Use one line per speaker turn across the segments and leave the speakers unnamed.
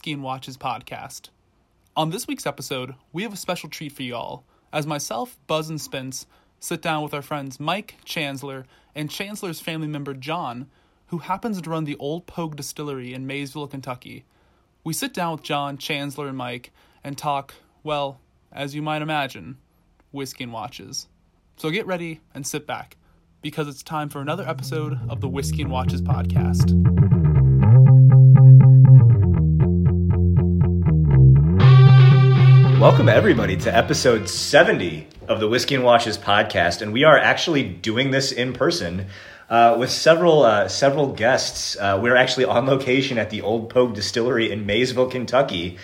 Whiskey and Watches podcast. On this week's episode, we have a special treat for y'all, as myself, Buzz, and Spence sit down with our friends Mike Chancellor and Chancellor's family member John, who happens to run the Old Pogue Distillery in Maysville, Kentucky. We sit down with John, Chancellor, and Mike and talk, well, as you might imagine, whiskey and watches. So get ready and sit back, because it's time for another episode of the Whiskey and Watches podcast.
Welcome, everybody, to episode 70 of the Whiskey and Watches podcast. And we are actually doing this in person uh, with several, uh, several guests. Uh, we're actually on location at the Old Pogue Distillery in Maysville, Kentucky.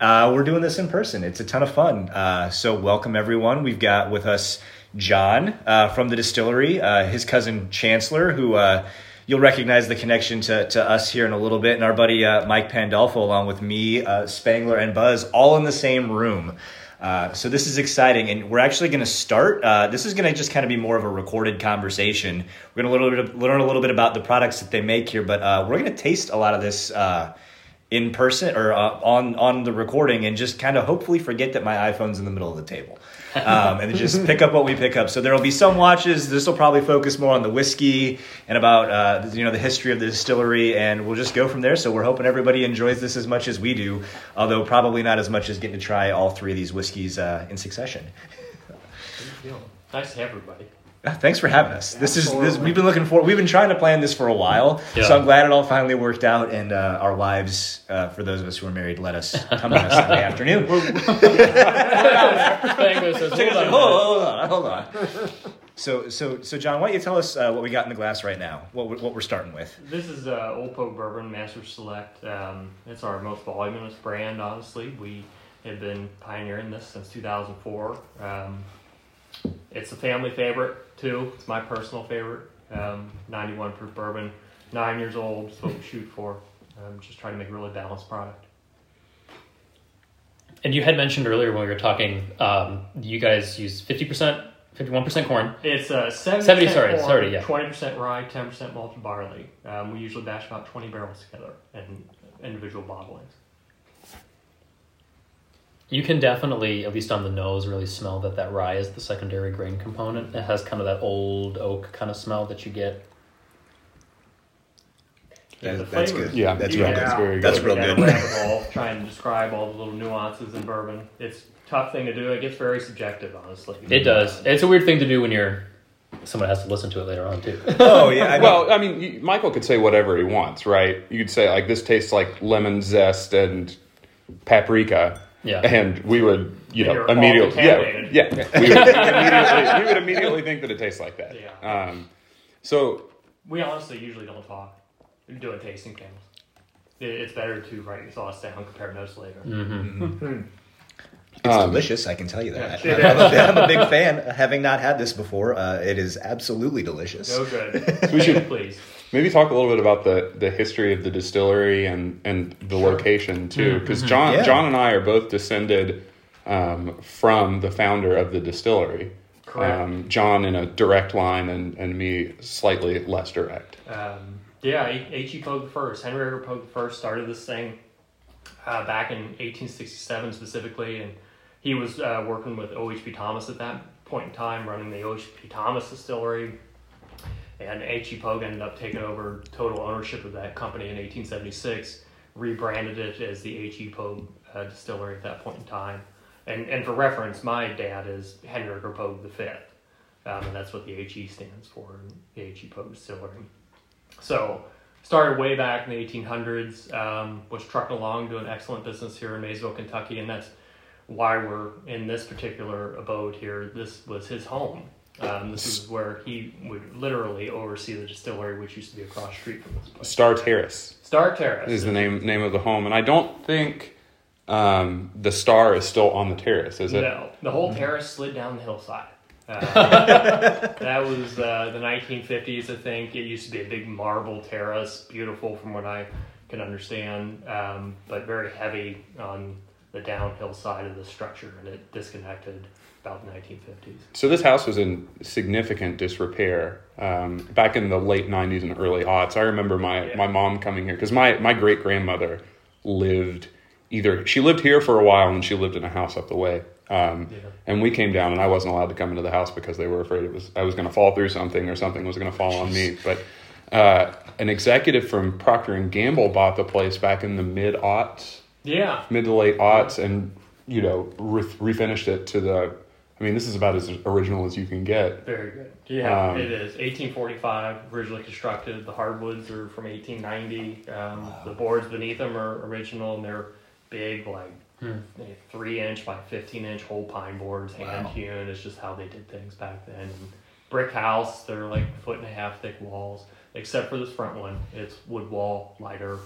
Uh, we're doing this in person. It's a ton of fun. Uh, so, welcome, everyone. We've got with us John uh, from the distillery, his cousin Chancellor, who you'll recognize the connection to, to us here in a little bit. And our buddy uh, Mike Pandolfo, along with me, uh, Spangler, and Buzz, all in the same room. Uh, so this is exciting, and we're actually going to start. Uh, this is going to just kind of be more of a recorded conversation. We're going to learn a little bit about the products that they make here, but uh, we're going to taste a lot of this uh, in person or on on the recording, and just kind of hopefully forget that my iPhone's in the middle of the table um, and just pick up what we pick up. So there will be some watches. This will probably focus more on the whiskey and about uh, you know the history of the distillery, and we'll just go from there. So we're hoping everybody enjoys this as much as we do, although probably not as much as getting to try all three of these whiskeys uh, in succession.
Nice to have everybody.
Ah, thanks for having us. This is this, we've been looking for. We've been trying to plan this for a while, yeah. so I'm glad it all finally worked out. And uh, our wives, uh, for those of us who are married, let us come on a Sunday afternoon. hold on, hold on. So, so, so, John, why don't you tell us uh, what we got in the glass right now? What, what we're starting with?
This is uh, Old Pogue Bourbon Master Select. Um, it's our most voluminous brand. Honestly, we have been pioneering this since 2004. Um, it's a family favorite too. It's my personal favorite. Um, 91 proof bourbon, nine years old. Is what we shoot for. Um, just trying to make a really balanced product.
And you had mentioned earlier when we were talking, um, you guys use 50%, 51% corn.
It's uh, 70,
70 sorry,
corn,
sorry, yeah.
20% rye, 10% malted barley. Um, we usually bash about 20 barrels together in individual bottlings
you can definitely, at least on the nose, really smell that that rye is the secondary grain component. It has kind of that old oak kind of smell that you get.
Yeah, that's good.
Yeah, that's real
good.
very good.
That's real good.
Hole, trying to describe all the little nuances in bourbon. It's tough thing to do. It gets very subjective, honestly.
It does. It's a weird thing to do when you're someone has to listen to it later on too.
oh yeah. I
mean, well, I mean, you, Michael could say whatever he wants, right? You could say like this tastes like lemon zest and paprika,
yeah.
And we would, you know, immediately, yeah, yeah, we would immediately, we would immediately think that it tastes like that.
Yeah.
Um, so
we honestly usually don't talk. We do a tasting panels. It's better to write your thoughts down, compare notes later.
Mm-hmm.
mm-hmm. It's um, delicious, I can tell you that. I'm, a, I'm, a big fan. Having not had this before, uh, it is absolutely delicious.
So good. we should please
maybe talk a little bit about the, the history of the distillery and, and the sure. location too, because mm-hmm. John yeah. John and I are both descended um, from the founder of the distillery. Um, John in a direct line, and, and me slightly less direct.
Um, yeah, H. E. Pogue the first, Henry Edgar Pogue the first started this thing uh, back in 1867 specifically, and he was uh, working with O. H. P. Thomas at that point in time, running the O. H. P. Thomas distillery and H.E. Pogue ended up taking over total ownership of that company in 1876, rebranded it as the H.E. Pogue uh, Distillery at that point in time. And, and for reference, my dad is Henry Edgar Pogue Fifth, um, and that's what the H.E. stands for, the H.E. Pogue Distillery. So started way back in the 1800s, um, was trucking along, doing excellent business here in Maysville, Kentucky, and that's why we're in this particular abode here. This was his home. Um, this is where he would literally oversee the distillery, which used to be across the street from this place.
Star Terrace.
Star Terrace
is the name name of the home, and I don't think um, the star is still on the terrace, is it?
No, the whole terrace slid down the hillside. Uh, that was uh, the 1950s, I think. It used to be a big marble terrace, beautiful from what I can understand, um, but very heavy on the downhill side of the structure, and it disconnected about the 1950s.
So this house was in significant disrepair um, back in the late 90s and early aughts. I remember my, yeah. my mom coming here because my, my great grandmother lived either she lived here for a while and she lived in a house up the way. Um, yeah. And we came down, and I wasn't allowed to come into the house because they were afraid it was I was going to fall through something or something was going to fall on me. But uh, an executive from Procter and Gamble bought the place back in the mid aughts,
yeah,
mid to late aughts, and you know re- refinished it to the. I mean, this is about as original as you can get.
Very good. Yeah, um, it is. 1845, originally constructed. The hardwoods are from 1890. Um, wow. The boards beneath them are original, and they're big, like hmm. three inch by 15 inch whole pine boards, hand wow. hewn. It's just how they did things back then. And brick house, they're like foot and a half thick walls, except for this front one. It's wood wall, lighter,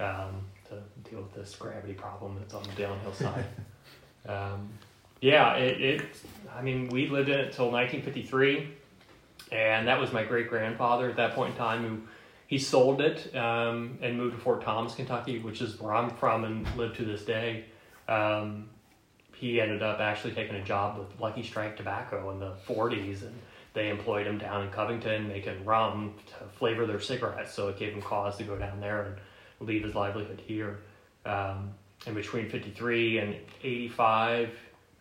um, to deal with this gravity problem that's on the downhill side. yeah, it, it, I mean, we lived in it until 1953, and that was my great grandfather at that point in time who he sold it um, and moved to Fort Thomas, Kentucky, which is where I'm from and live to this day. Um, he ended up actually taking a job with Lucky Strike Tobacco in the 40s, and they employed him down in Covington making rum to flavor their cigarettes. So it gave him cause to go down there and leave his livelihood here. Um, and between 53 and 85,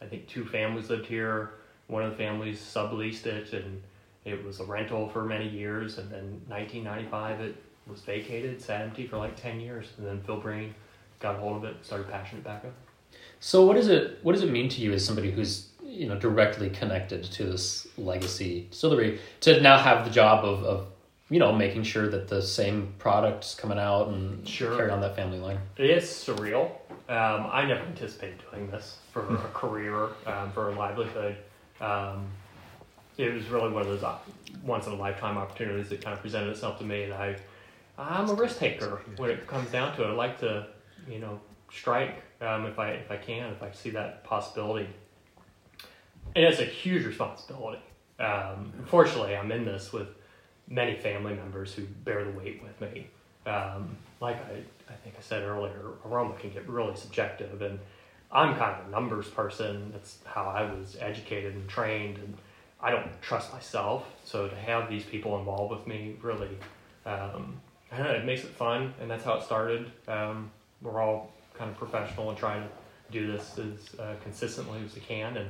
I think two families lived here. One of the families subleased it, and it was a rental for many years, and then 1995 it was vacated, sat empty for like 10 years, and then Phil Breen got a hold of it, started passioning it back up.
So what does it what does it mean to you as somebody who's you know directly connected to this legacy distillery to now have the job of, of you know making sure that the same products coming out and sure. carry on that family line?
It is surreal. Um, I never anticipated doing this for a career, um, for a livelihood. Um, it was really one of those once in a lifetime opportunities that kind of presented itself to me, and I, I'm a risk taker when it comes down to it. I like to, you know, strike um, if I if I can, if I see that possibility. And it's a huge responsibility. Um, unfortunately, I'm in this with many family members who bear the weight with me. Um, like I, I think I said earlier, aroma can get really subjective, and I'm kind of a numbers person. That's how I was educated and trained, and I don't trust myself. So to have these people involved with me really, um, I don't know, it makes it fun, and that's how it started. Um, we're all kind of professional and trying to do this as uh, consistently as we can, and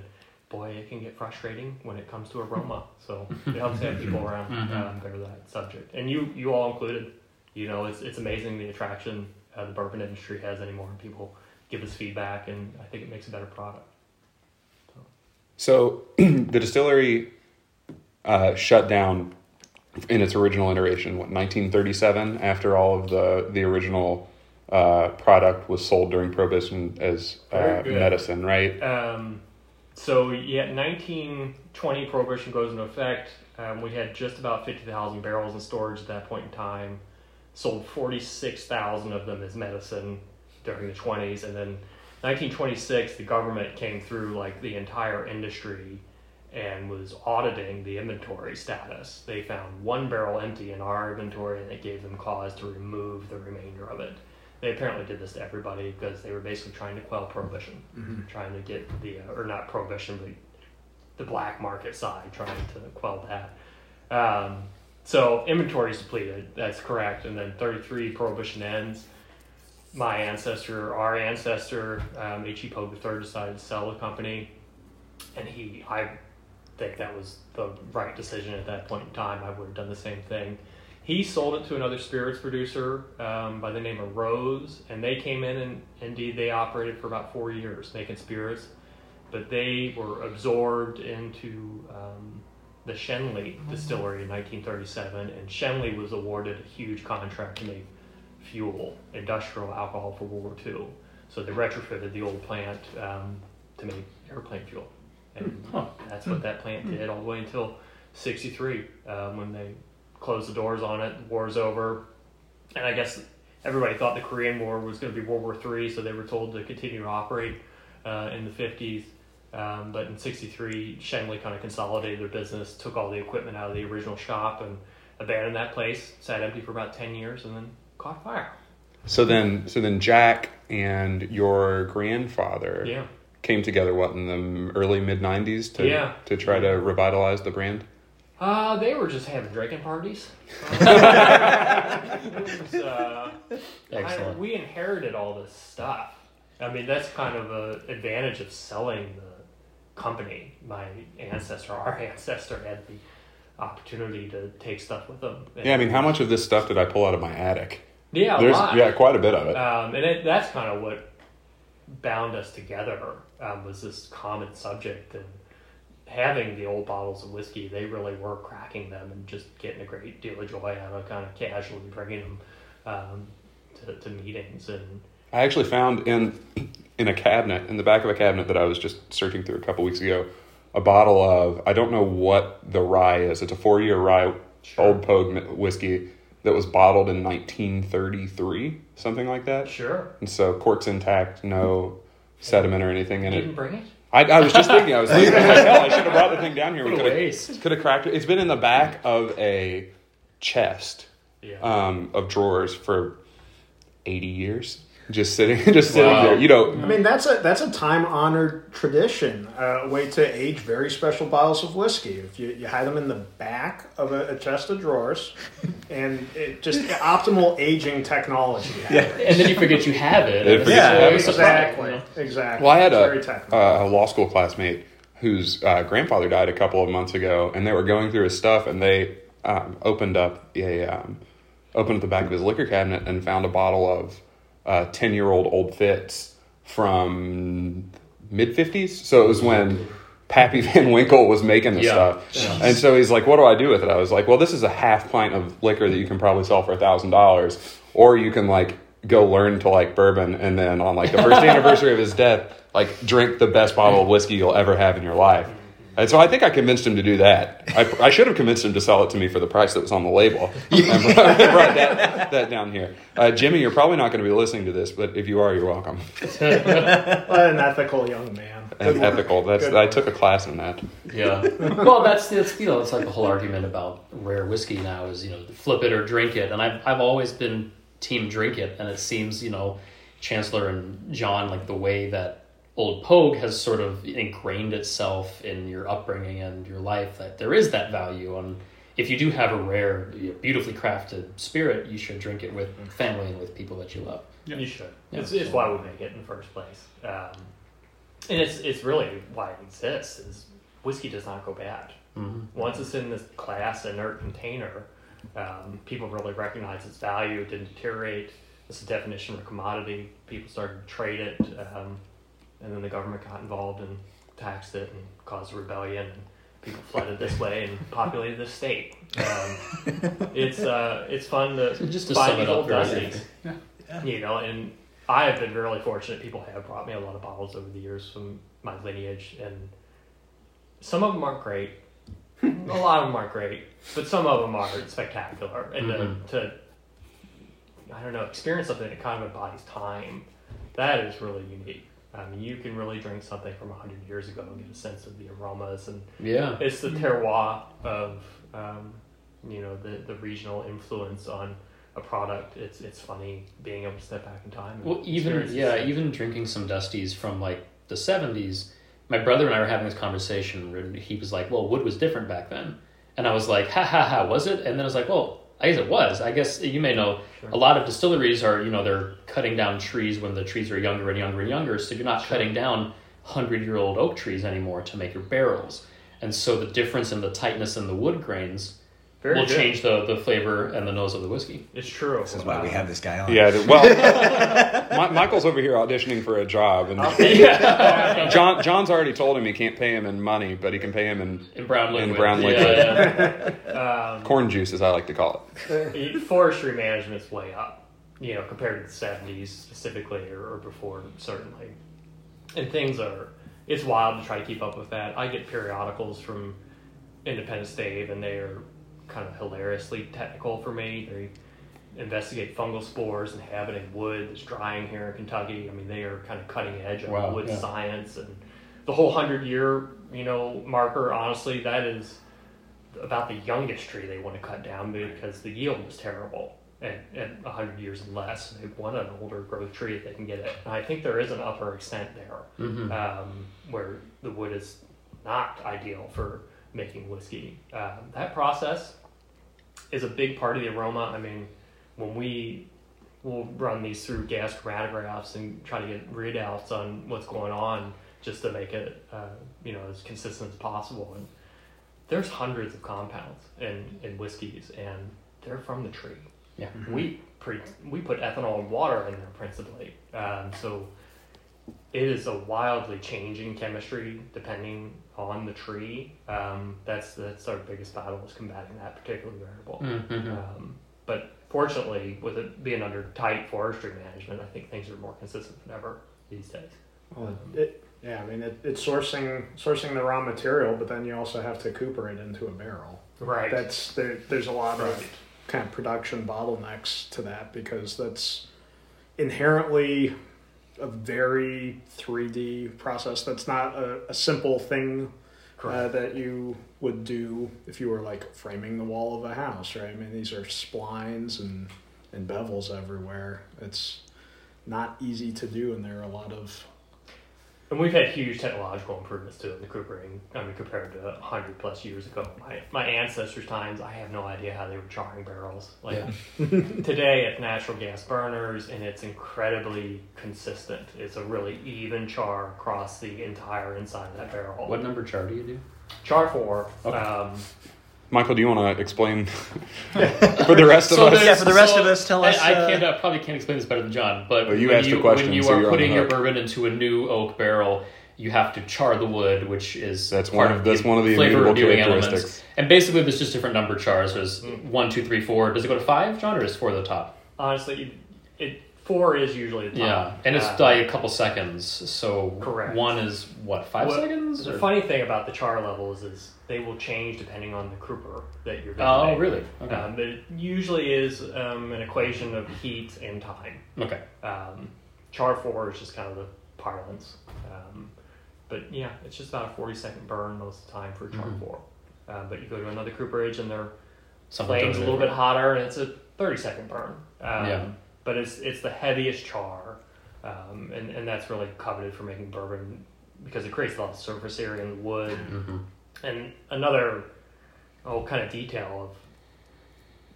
boy, it can get frustrating when it comes to aroma. So it helps to have people around mm-hmm. um, bear that subject, and you you all included. You know, it's it's amazing the attraction uh, the bourbon industry has anymore, and people give us feedback, and I think it makes a better product.
So the distillery uh, shut down in its original iteration, what 1937, after all of the the original uh, product was sold during Prohibition as uh, medicine, right?
Um, so yeah, 1920 Prohibition goes into effect. Um, we had just about 50,000 barrels in storage at that point in time. Sold 46,000 of them as medicine during the 20s, and then 1926, the government came through like the entire industry and was auditing the inventory status. They found one barrel empty in our inventory and it gave them cause to remove the remainder of it. They apparently did this to everybody because they were basically trying to quell prohibition, mm-hmm. trying to get the, uh, or not prohibition, but the black market side, trying to quell that. Um, so inventory is depleted, that's correct. And then 33 prohibition ends my ancestor, our ancestor, um, H.E. Pogue III, decided to sell the company, and he, I think that was the right decision at that point in time. I would have done the same thing. He sold it to another spirits producer um, by the name of Rose, and they came in and indeed they operated for about four years making spirits, but they were absorbed into um, the Schenley distillery in 1937, and Schenley was awarded a huge contract to make fuel, industrial alcohol for World War II. So they retrofitted the old plant um, to make airplane fuel. And huh. that's what that plant did all the way until 63 um, when they closed the doors on it. The war's over. And I guess everybody thought the Korean War was going to be World War III, so they were told to continue to operate uh, in the 50s. Um, but in 63, Schenley kind of consolidated their business, took all the equipment out of the original shop, and abandoned that place, sat empty for about 10 years, and then caught fire.
So then, so then Jack and your grandfather
yeah.
came together. What in the early mid '90s to yeah. to try to revitalize the brand.
Uh, they were just having drinking parties. Uh, was, uh, I- we inherited all this stuff. I mean, that's kind of an advantage of selling the company. My ancestor, our ancestor, had the opportunity to take stuff with them.
Yeah, I mean, how much of this stuff did I pull out of my attic?
Yeah, a
There's
lot.
yeah, quite a bit of it.
Um, and it, that's kind of what bound us together um, was this common subject and having the old bottles of whiskey. They really were cracking them and just getting a great deal of joy out of kind of casually bringing them um, to, to meetings and
I actually found in in a cabinet in the back of a cabinet that I was just searching through a couple weeks ago a bottle of I don't know what the rye is. It's a four year rye
Sure.
old Pogue whiskey that was bottled in 1933, something like that.
sure.
And so cork's intact, no sediment or anything in
You
it.
didn't bring it?
I, I was just thinking, I was like, hell, I should have brought the thing down here. We
What
could could have cracked it. It's been in the back of a chest
Yeah.
um, of drawers for 80 years. Just sitting, just sitting
Wow.
there. You know,
I mean, that's a that's a time honored tradition, uh, a way to age very special bottles of whiskey. If you, you hide them in the back of a, a chest of drawers, and it just optimal aging technology.
Yeah.
And then you forget you have it.
It
It's
forgets
you have
always
it.
Exactly, exactly.
Well, I had
It's
a,
very technical.
uh, a law school classmate whose uh, grandfather died a couple of months ago, and they were going through his stuff, and they um, opened up a um, opened up the back of his liquor cabinet and found a bottle of Uh, ten year old Old Fitz from mid fifties. So it was when Pappy Van Winkle was making the
Yeah.
stuff,
Yeah.
and so he's like, "What do I do with it?" I was like, "Well, this is a half pint of liquor that you can probably sell for a thousand dollars, or you can like." Go learn to like bourbon, and then on like the first anniversary of his death, like drink the best bottle of whiskey you'll ever have in your life. And so I think I convinced him to do that. I, I should have convinced him to sell it to me for the price that was on the label. and brought, brought that, that down here. Uh, Jimmy, you're probably not going to be listening to this, but if you are, you're welcome.
an ethical young man.
And ethical. That's I took a class in that.
Yeah. well, that's that's you know it's like the whole argument about rare whiskey now is you know flip it or drink it, and I've I've always been team drink it, and it seems you know Chancellor and John like the way that Old Pogue has sort of ingrained itself in your upbringing and your life that there is that value and if you do have a rare beautifully crafted spirit you should drink it with family and with people that you love yeah.
You should.
Yeah.
It's, it's why we make it in the first place. Um, and it's, it's really why it exists is whiskey does not go bad.
Mhm.
Once it's in this glass inert container, um, people really recognize its value. It didn't deteriorate. It's a definition of a commodity. People started to trade it, um, and then the government got involved and taxed it and caused a rebellion. And people flooded this way and populated the state. Um, it's uh, it's fun to
So just to
find
sum
these
it up
old
very.
You know, and I have been really fortunate. People have brought me a lot of bottles over the years from my lineage, and some of them aren't great. a lot of them aren't great, but some of them are spectacular. And
Mhm.
to, to, I don't know, experience something that kind of embodies time, that is really unique. Mean, you can really drink something from 100 years ago and get a sense of the aromas and
yeah
it's the terroir of um, you know the the regional influence on a product. It's it's funny being able to step back in time. and
Well, even yeah, even drinking some Dusties from like the seventies. My brother and I were having this conversation. and He was like, "Well, wood was different back then," and I was like, "Ha ha ha, was it?" And then I was like, "Well, I guess it was. I guess you may know
Sure.
a lot of distilleries are you know they're cutting down trees when the trees are younger and younger and younger, so you're not cutting down hundred year old oak trees anymore to make your barrels." And so the difference in the tightness in the wood grains
Very
will
good.
change the, the flavor and the nose of the whiskey.
It's true.
This is why we have this guy on.
Yeah, well, Mi- Michael's over here auditioning for a job, and
yeah.
John John's already told him he can't pay him in money, but he can pay him in
In brown liquid.
In brown liquid.
yeah.
um,
corn juice, as I like to call it.
it- forestry management's way up, you know, compared to the seventies specifically, or, or before certainly. And things are, it's wild to try to keep up with that. I get periodicals from Independent Stave, and they are kind of hilariously technical for me. They investigate fungal spores and in wood that's drying here in Kentucky. I mean, they are kind of cutting edge on
Wow,
wood
yeah.
science and the whole hundred year, you know, marker. Honestly, that is about the youngest tree they want to cut down because the yield is terrible at, at 100 years and less. They want an older growth tree if they can get it. And I think there is an upper extent there
Mhm.
um, where the wood is not ideal for making whiskey. Uh, that process is a big part of the aroma. I mean, when we will run these through gas chromatographs and try to get readouts on what's going on just to make it uh, you know as consistent as possible. And there's hundreds of compounds in, in whiskeys, and they're from the tree.
Yeah.
We pre- we put ethanol and water in there principally. Um, so it is a wildly changing chemistry depending on the tree. Um, that's that's our biggest battle is combating that particular variable.
Mhm.
Um, but fortunately, with it being under tight forestry management, I think things are more consistent than ever these days.
Well, it, yeah, I mean, it, it's sourcing sourcing the raw material, but then you also have to cooper it into a barrel.
Right.
That's there, there's a lot
Right.
of kind of production bottlenecks to that because that's inherently a very 3D process. That's not a, a simple thing uh, that you would do if you were like framing the wall of a house, right? I mean, these are splines and, and bevels everywhere. It's not easy to do, and there are a lot of
And we've had huge technological improvements too in the coopering. I mean, compared to hundred plus years ago, my my ancestors' times, I have no idea how they were charring barrels. Like today, it's natural gas burners, and it's incredibly consistent. It's a really even char across the entire inside of that barrel.
What number char do you do?
char 4.
Okay.
Um,
Michael, do you want to explain for the rest of
So
us?
Yeah, for the rest
so
of us, tell
I-
us,
I,
uh,
can't, uh, probably can't explain this better than John, but
Well, you
when
asked the
you,
question,
when you
so
are
you're
putting your bourbon into a new oak barrel, you have to char the wood, which is
That's
part
one of- that's one of the
flavor reviewing
characteristics.
elements. And basically, there's just different number chars. There's one, two, three, four. Does it go to five, John, or is four the top?
honestly, it four is usually the top.
Yeah, and it's
Uh,
like a couple seconds. So
Correct.
one is what five
Well,
seconds?
The
or-
funny thing about the char levels is they will change depending on the cooper that you're
Oh, really? Okay.
Um, but it usually is um, an equation of heat and time.
okay.
Um, char four is just kind of the parlance. Um, but yeah, it's just about a 40 second burn most of the time for char
Mhm.
four. Uh, but you go to another cooperage and their
Something
flames a little bit hotter and it's a 30 second burn. Um,
Yeah.
But it's it's the heaviest char, um, and and that's really coveted for making bourbon because it creates a lot of surface area in the wood.
Mhm.
And another oh kind of detail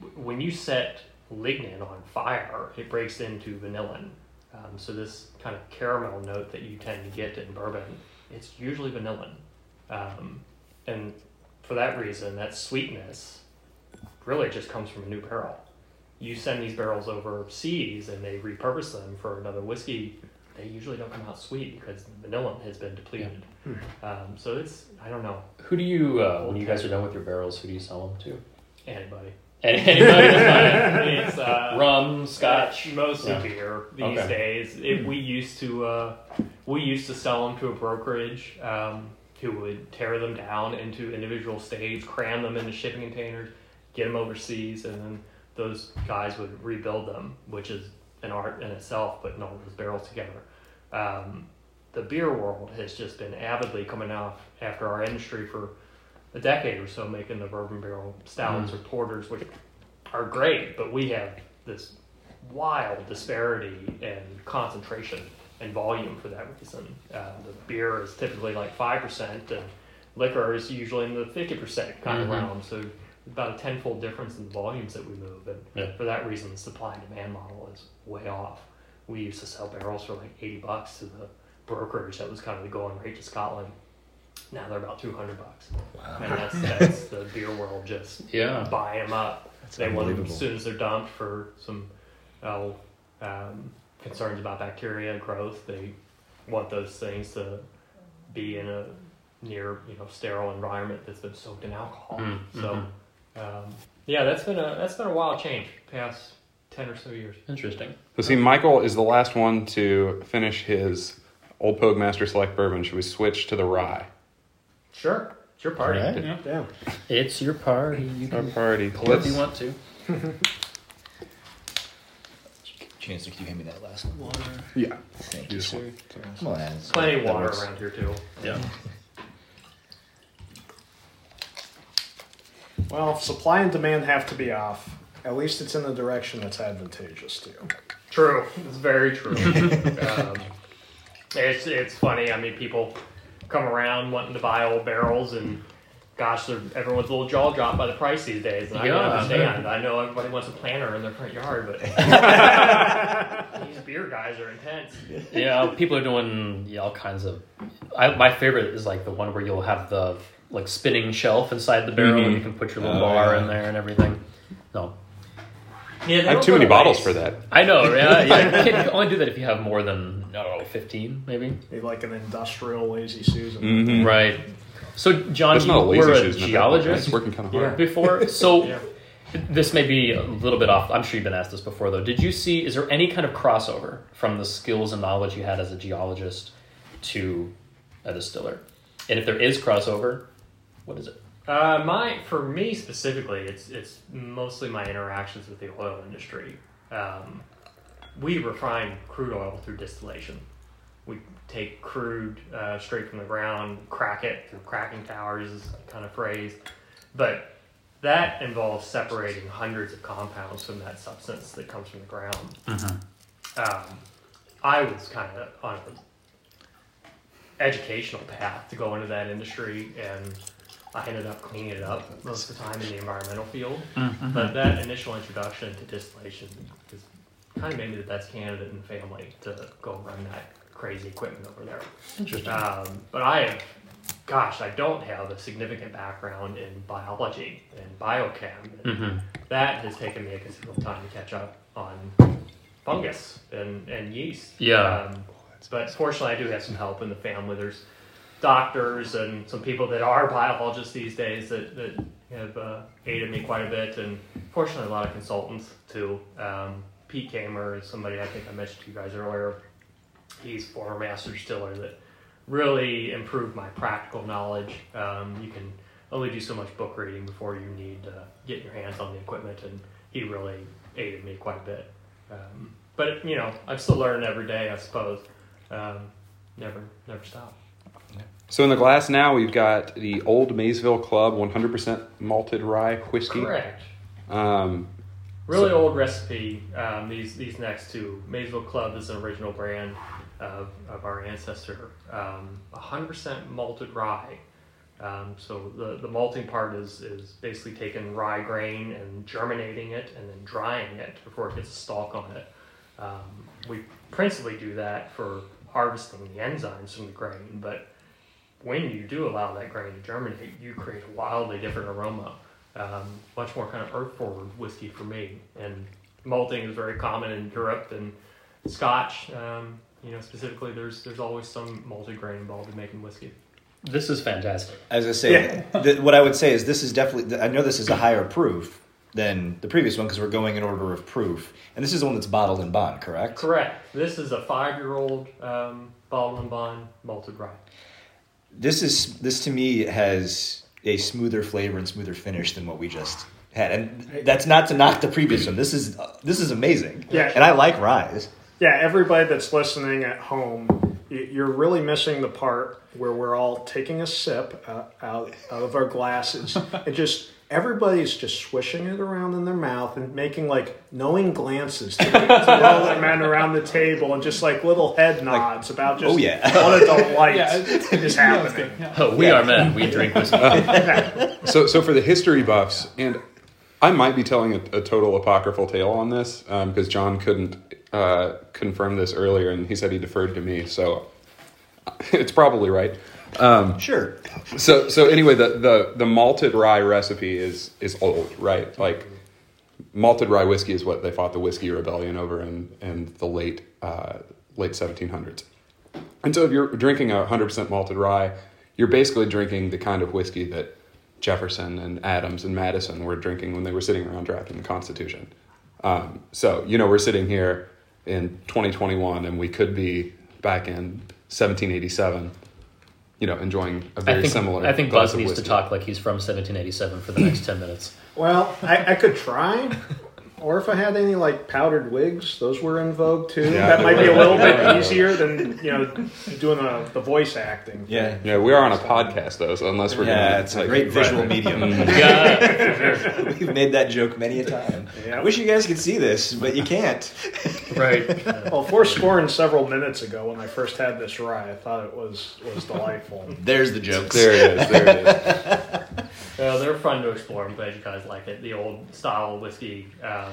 of when you set lignin on fire, it breaks into vanillin. Um, so this kind of caramel note that you tend to get in bourbon, it's usually vanillin. Um, and for that reason, that sweetness really just comes from a new barrel. You send these barrels overseas and they repurpose them for another whiskey, they usually don't come out sweet because vanilla has been depleted. Um, so it's, I don't know,
Who do you uh, when you guys are done with your barrels? Who do you sell them to?
anybody.
Anybody? that's fine.
it's uh,
Rum, Scotch.
mostly
Yeah.
beer these
Okay.
days. It, we used to uh, we used to sell them to a brokerage um, who would tear them down into individual staves, cram them into shipping containers, get them overseas, and then those guys would rebuild them, which is an art in itself, putting all those barrels together. Um, the beer world has just been avidly coming out after our industry for a decade or so, making the bourbon barrel stouts or porters, which are great, but we have this wild disparity in concentration and volume for that reason. Uh, the beer is typically like 5%, and liquor is usually in the 50% kind
Mhm.
of realm. So about a tenfold difference in volumes that we move. And
Yeah.
for that reason, the supply and demand model is way off. We used to sell barrels for like 80 bucks to the brokerage that was kind of the going rate to Scotland. Now they're about 200 bucks.
Wow.
And that's, that's the beer world just
Yeah.
buy them up.
That's
they want them as soon as they're dumped for some uh, um, concerns about bacteria growth. They want those things to be in a near you know sterile environment that's been soaked in alcohol.
Mm,
So
mhm.
Um, yeah, that's been a that's been a wild change past ten or so years.
Interesting.
So see, Michael is the last one to finish his Old Pogue Master Select bourbon. Should we switch to the rye?
Sure, it's your party.
All right.
Yeah.
yeah.
It's your party. You
Our
can
party.
pour if you want to.
Chancellor, can you hand me that last water?
Yeah.
Thank you,
This
sir. Come on, Hans.
Plenty of water around here too.
Yeah.
Well, if supply and demand have to be off, at least it's in the direction that's advantageous to you.
True. It's very true. um, it's it's funny. I mean, people come around wanting to buy old barrels, and gosh, everyone's a little jaw dropped by the price these days, and I understand. I know everybody wants a planter in their front yard, but these beer guys are intense.
Yeah, people are doing yeah, all kinds of. I, my favorite is like the one where you'll have the like spinning shelf inside the barrel, mm-hmm. and you can put your little oh, bar yeah. in there and everything. No.
Yeah, I have too many bottles for that.
I know. Yeah, yeah. you can only do that if you have more than I don't know, fifteen maybe.
Maybe like an industrial lazy Susan.
Mm-hmm. Right. So, John, you were a geologist
working kind of hard.
Yeah. before. So, yeah. this may be a little bit off. I'm sure you've been asked this before, though. Did you see? Is there any kind of crossover from the skills and knowledge you had as a geologist to a distiller? And if there is crossover, what is it?
Uh, my for me specifically, it's it's mostly my interactions with the oil industry. Um, we refine crude oil through distillation. We take crude uh, straight from the ground, crack it through cracking towers is kind of phrase, but that involves separating hundreds of compounds from that substance that comes from the ground. Mm-hmm. Um, I was kind of on an educational path to go into that industry, and I ended up cleaning it up most of the time in the environmental field. Mm-hmm. But that initial introduction to distillation is kind of made me the best candidate in the family to go run that crazy equipment over there.
Interesting.
Um, but I have, gosh, I don't have a significant background in biology and biochem. And mm-hmm. That has taken me a considerable time to catch up on fungus and, and yeast.
Yeah. Um,
but fortunately, I do have some help in the family. There's doctors and some people that are biologists these days that, that have uh, aided me quite a bit, and fortunately, a lot of consultants too. Um, Pete Kamer is somebody I think I mentioned to you guys earlier he's former master distiller that really improved my practical knowledge. Um, you can only do so much book reading before you need to get your hands on the equipment, and he really aided me quite a bit. Um, but you know, I'm still learning every day, I suppose. Um, never, never stop.
So in the glass now, we've got the Old Maysville Club 100% malted rye whiskey.
Correct.
Um,
really so, old recipe. Um, these these next two, Maysville Club is an original brand of, of our ancestor, um, 100% malted rye. Um, so the, the malting part is, is basically taking rye grain and germinating it and then drying it before it gets a stalk on it. Um, we principally do that for harvesting the enzymes from the grain, but when you do allow that grain to germinate, you create a wildly different aroma. Um, much more kind of earth forward whiskey for me. And malting is very common in Europe and Scotch. Um, you know, specifically, there's there's always some multi-grain involved in making whiskey.
This is fantastic.
As I say, yeah. th- what I would say is this is definitely. I know this is a higher proof than the previous one because we're going in order of proof, and this is the one that's bottled in bond, correct?
Correct. This is a five-year-old um, bottled in bond malted rye.
This is this to me has a smoother flavor and smoother finish than what we just had, and that's not to knock the previous one. This is uh, this is amazing.
Yeah,
and I like Rise.
yeah, everybody that's listening at home, you're really missing the part where we're all taking a sip out, out, out of our glasses and just everybody's just swishing it around in their mouth and making like knowing glances to, to all the men around the table and just like little head nods like, about just
oh yeah
what a delight yeah, is happening.
Yeah. Oh, we yeah. are men. We drink whiskey.
so, so for the history buffs, and I might be telling a, a total apocryphal tale on this because um, John couldn't uh, confirmed this earlier, and he said he deferred to me, so it's probably right.
Um, sure.
So so anyway, the, the the malted rye recipe is is old, right? Like malted rye whiskey is what they fought the whiskey rebellion over in in the late uh, late seventeen hundreds. And so if you're drinking a hundred percent malted rye, you're basically drinking the kind of whiskey that Jefferson and Adams and Madison were drinking when they were sitting around drafting the Constitution. Um, so you know we're sitting here in 2021 and we could be back in 1787 you know enjoying a very
I think,
similar
i think buzz needs to talk like he's from 1787 for the next 10 minutes.
Well I, I could try or if I had any like powdered wigs, those were in vogue too. Yeah, that might be a little bit easier than you know doing the, the voice acting.
Yeah,
yeah, we are on a podcast though, so unless we're
yeah,
gonna,
it's like, a great visual medium. Mm. yeah, we've made that joke many a time. Yeah. I wish you guys could see this, but you can't.
right.
well, four scoring several minutes ago when I first had this rye, I thought it was was delightful.
There's the joke.
There it is. There it is.
Well, they're fun to explore. I'm glad you guys like it. The old style whiskey. Um,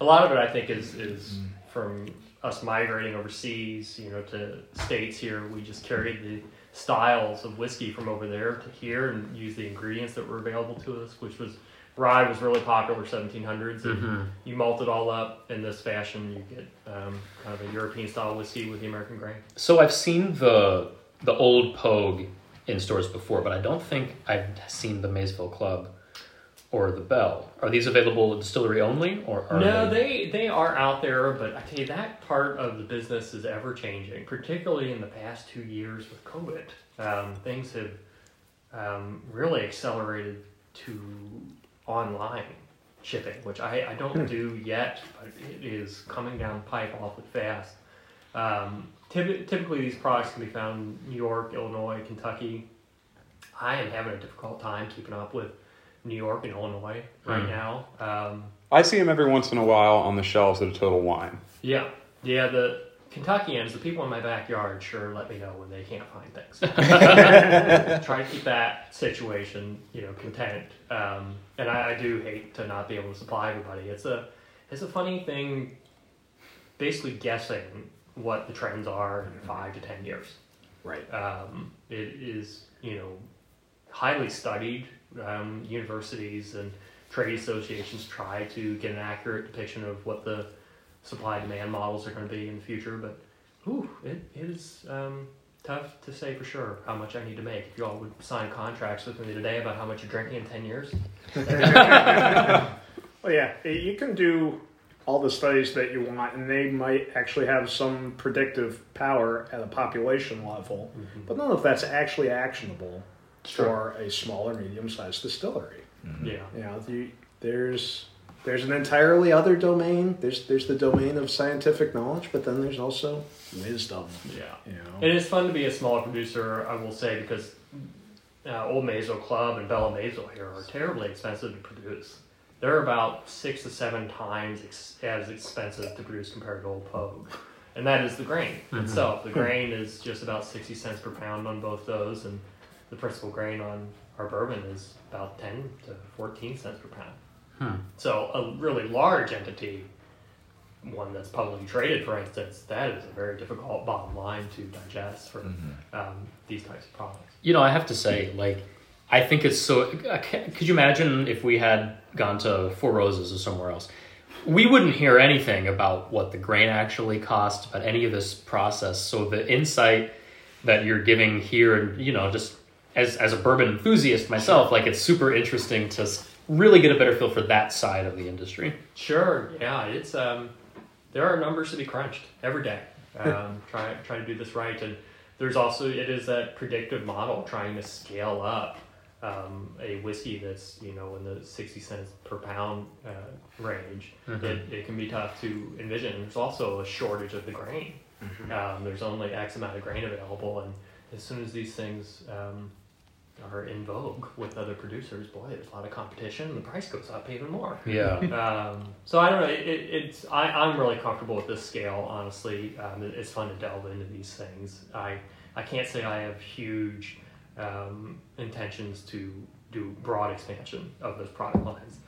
a lot of it, I think, is is from us migrating overseas. You know, to states here. We just carried the styles of whiskey from over there to here and used the ingredients that were available to us, which was rye was really popular 1700s. And
Mhm.
You malt it all up in this fashion. You get um, kind of a European style whiskey with the American grain.
So I've seen the the old Pogue in stores before, but I don't think I've seen the Maysville Club or the Bell. Are these available at distillery only, or are
no, they they are out there, but I tell you that part of the business is ever changing, particularly in the past two years with COVID. Um, things have um, really accelerated to online shipping, which I, I don't do yet, but it is coming down the pipe awfully fast. Um, typ- typically, these products can be found in New York, Illinois, Kentucky. I am having a difficult time keeping up with New York and Illinois right
Hmm.
now. Um,
I see them every once in a while on the shelves at a Total Wine.
yeah, yeah. The Kentuckians, the people in my backyard, sure let me know when they can't find things. Try to keep that situation, you know, content. Um, and I, I do hate to not be able to supply everybody. It's a, it's a funny thing. Basically, guessing what the trends are in five to ten years.
Right.
Um, it is, you know, highly studied. Um, universities and trade associations try to get an accurate depiction of what the supply demand models are going to be in the future. But, whew, it, it is um, tough to say for sure how much I need to make. If you all would sign contracts with me today about how much you're drinking in 10 years,
Well, yeah, you can do all the studies that you want, and they might actually have some predictive power at a population level, but none of that's actually actionable for a small or medium-sized distillery.
yeah.
You know, the, there's there's an entirely other domain. There's there's the domain of scientific knowledge, but then there's also wisdom.
Yeah.
You know,
It is fun to be a smaller producer, I will say, because uh, Old Maysville Club and Bella Mazo here are terribly expensive to produce. They're about six to seven times ex- as expensive to produce compared to Old Pogue. And that is the grain itself. The grain is just about 60 cents per pound on both those, and the principal grain on our bourbon is about 10 to 14 cents per pound.
Hmm.
So, a really large entity, one that's publicly traded, for instance, that is a very difficult bottom line to digest for um, these types of products.
You know, I have to say, like, I think it's so. uh, Could you imagine if we had gone to Four Roses or somewhere else? We wouldn't hear anything about what the grain actually cost, about any of this process. So the insight that you're giving here, and you know, just as as a bourbon enthusiast myself, like it's super interesting to really get a better feel for that side of the industry.
Sure, yeah, it's um, there are numbers to be crunched every day. Um, try try to do this right, and there's also it is that predictive model trying to scale up um, a whiskey that's you know in the sixty cents per pound uh, range. It, it can be tough to envision. There's also a shortage of the grain. Um, there's only X amount of grain available, and as soon as these things um, are in vogue with other producers, boy, there's a lot of competition. And the price goes up even more.
Yeah.
Um, so I don't know. It, it, it's I, I'm really comfortable with this scale. Honestly, um, it- it's fun to delve into these things. I I can't say I have huge um, intentions to do broad expansion of those product lines.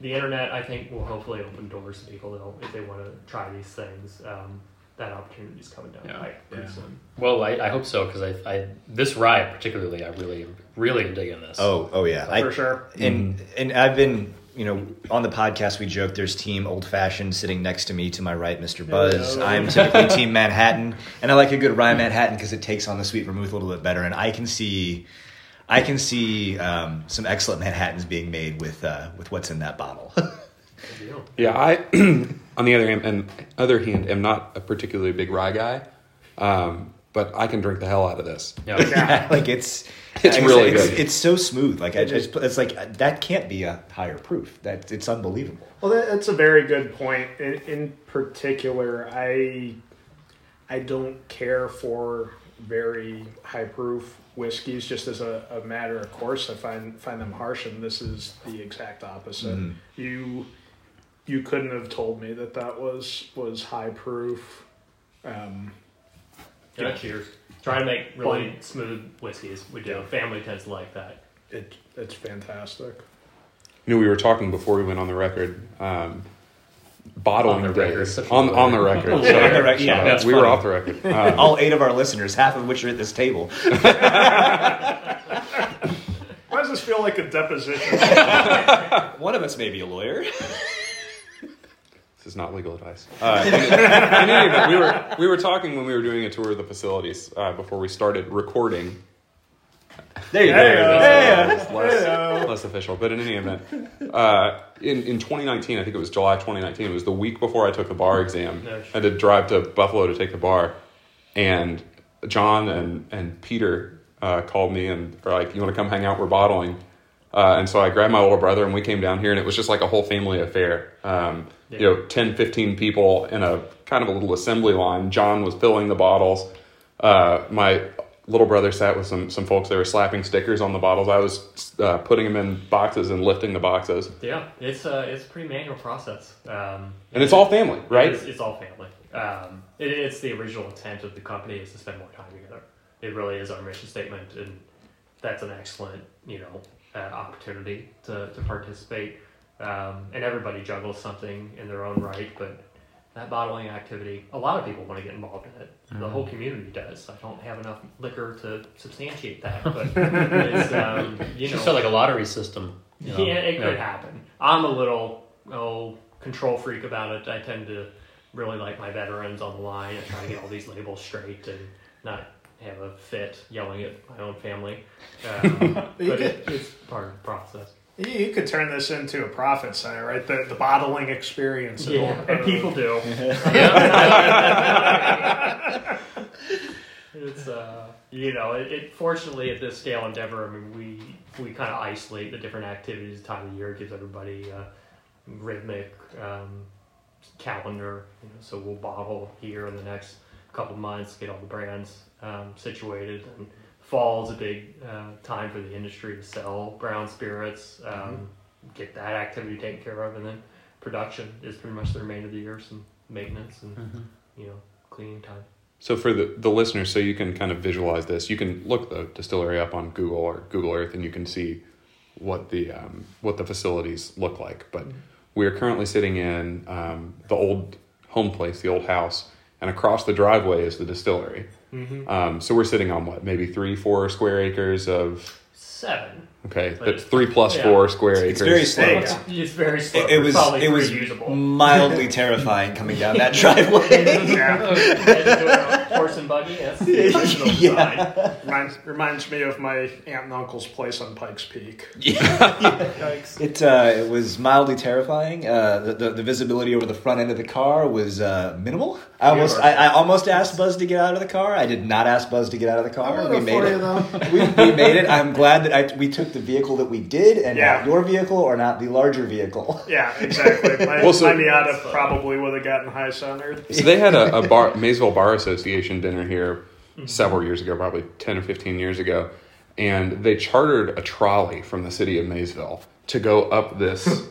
The internet, I think, will hopefully open doors to people that if they want to try these things. Um, that opportunity is coming down the
Yeah.
pipe pretty
Yeah.
soon.
Well, I, I hope so because I, I this ride particularly, I really really am digging this.
Oh, oh yeah. I-
for sure.
And and I've been, you know, on the podcast we joke there's team old fashioned sitting next to me to my right, Mr. Buzz.
Hello.
I'm typically team Manhattan, and I like a good rye Manhattan because it takes on the sweet vermouth a little bit better. And I can see, I can see um, some excellent Manhattans being made with uh, with what's in that bottle.
Yeah, I on the other hand, and other hand, am not a particularly big rye guy, um, but I can drink the hell out of this.
Yeah.
like it's
It's
like
really
said,
good.
It's, it's so smooth. Like I
It is.
just, it's like that can't be a higher proof. That it's unbelievable.
Well, that, that's a very good point. In, in particular, I I don't care for very high proof whiskeys just as a, a matter of course. I find find them harsh, and this is the exact opposite.
Mhm.
You you couldn't have told me that that was was high proof. Um,
Yeah, cheers. Try to make really smooth whiskeys. We do. Family tends to like that.
it it's fantastic.
You know, we were talking before we went on the record. Um, bottling
On the
days
record,
on on the record.
On the
Sorry.
record, yeah, that's
we were off the record. Uh,
All eight of our listeners, half of which are at this table.
Why does this feel like a deposition?
One of us may be a lawyer.
This is not legal advice. Uh, in, in any event, we were we were talking when we were doing a tour of the facilities uh, before we started recording.
There you go.
go.
Yeah.
It's less, less official, but in any event, uh, in in 2019, I think it was July 2019. It was the week before I took the bar exam.
No,
I had to drive to Buffalo to take the bar, and John and and Peter uh, called me and were like, "You want to come hang out? We're bottling." Uh, and so I grabbed my little brother and we came down here and it was just like a whole family affair. Um, You know, 10, 15 people in a kind of a little assembly line. John was filling the bottles. Uh, my little brother sat with some, some folks. They were slapping stickers on the bottles. I was uh, putting them in boxes and lifting the boxes.
Yeah, it's a it's a pretty manual process. Um,
And it's all family, right?
It's, it's all family. Um, it, it's the original intent of the company is to spend more time together. It really is our mission statement, and that's an excellent you know uh, opportunity to to participate. Um, and everybody juggles something in their own right, but that bottling activity, a lot of people want to get involved in it. The whole community does. I don't have enough liquor to substantiate that, but it's um, you know
just felt like a lottery system. you know?
yeah, it could happen. I'm a little oh control freak about it. I tend to really like my veterans on the line and try to get all these labels straight and not have a fit yelling at my own family. Um, but
could-
it, it's part of the process.
You, you could turn this into a profit center, right? The the bottling experience.
Yeah,
It'll-
and people do. it's uh, you know, it, it fortunately at this scale endeavor, I mean, we we kind of isolate the different activities. Time of year gives everybody a rhythmic um, calendar. You know, so we'll bottle here in the next couple months, get all the brands um, situated, and fall is a big uh, time for the industry to sell brown spirits. Um, Get that activity taken care of, and then production is pretty much the remainder of the year, some maintenance and you know cleaning time.
So for the, the listeners, so you can kind of visualize this, you can look the distillery up on Google or Google Earth, and you can see what the um, what the facilities look like. But we are currently sitting in um, the old home place, the old house, and across the driveway is the distillery. Um, so we're sitting on what, maybe three, four square acres of
Seven.
okay,
But-
that's three plus
yeah.
four square
It's
acres.
very slow.
Hey,
It's-
It's very slow.
It, it was it was
pretty
mildly terrifying coming down that driveway.
yeah.
horse and buggy. That's the original design.
reminds, reminds me of my aunt and uncle's place on Pikes Peak.
Yeah, It uh, it was mildly terrifying. Uh, the, the the visibility over the front end of the car was uh, minimal. I almost I, I almost asked Buzz to get out of the car. I did not ask Buzz to get out of the car. We made it. we, we made it. I'm glad that I, we took the vehicle that we did, and
Yeah.
not your vehicle or not the larger vehicle.
Yeah, exactly. My,
Well, so-
my Miata probably would have gotten high centered.
So they had a, a bar, Maysville Bar Association dinner here mm-hmm. several years ago, probably 10 or 15 years ago. And they chartered a trolley from the city of Maysville to go up this.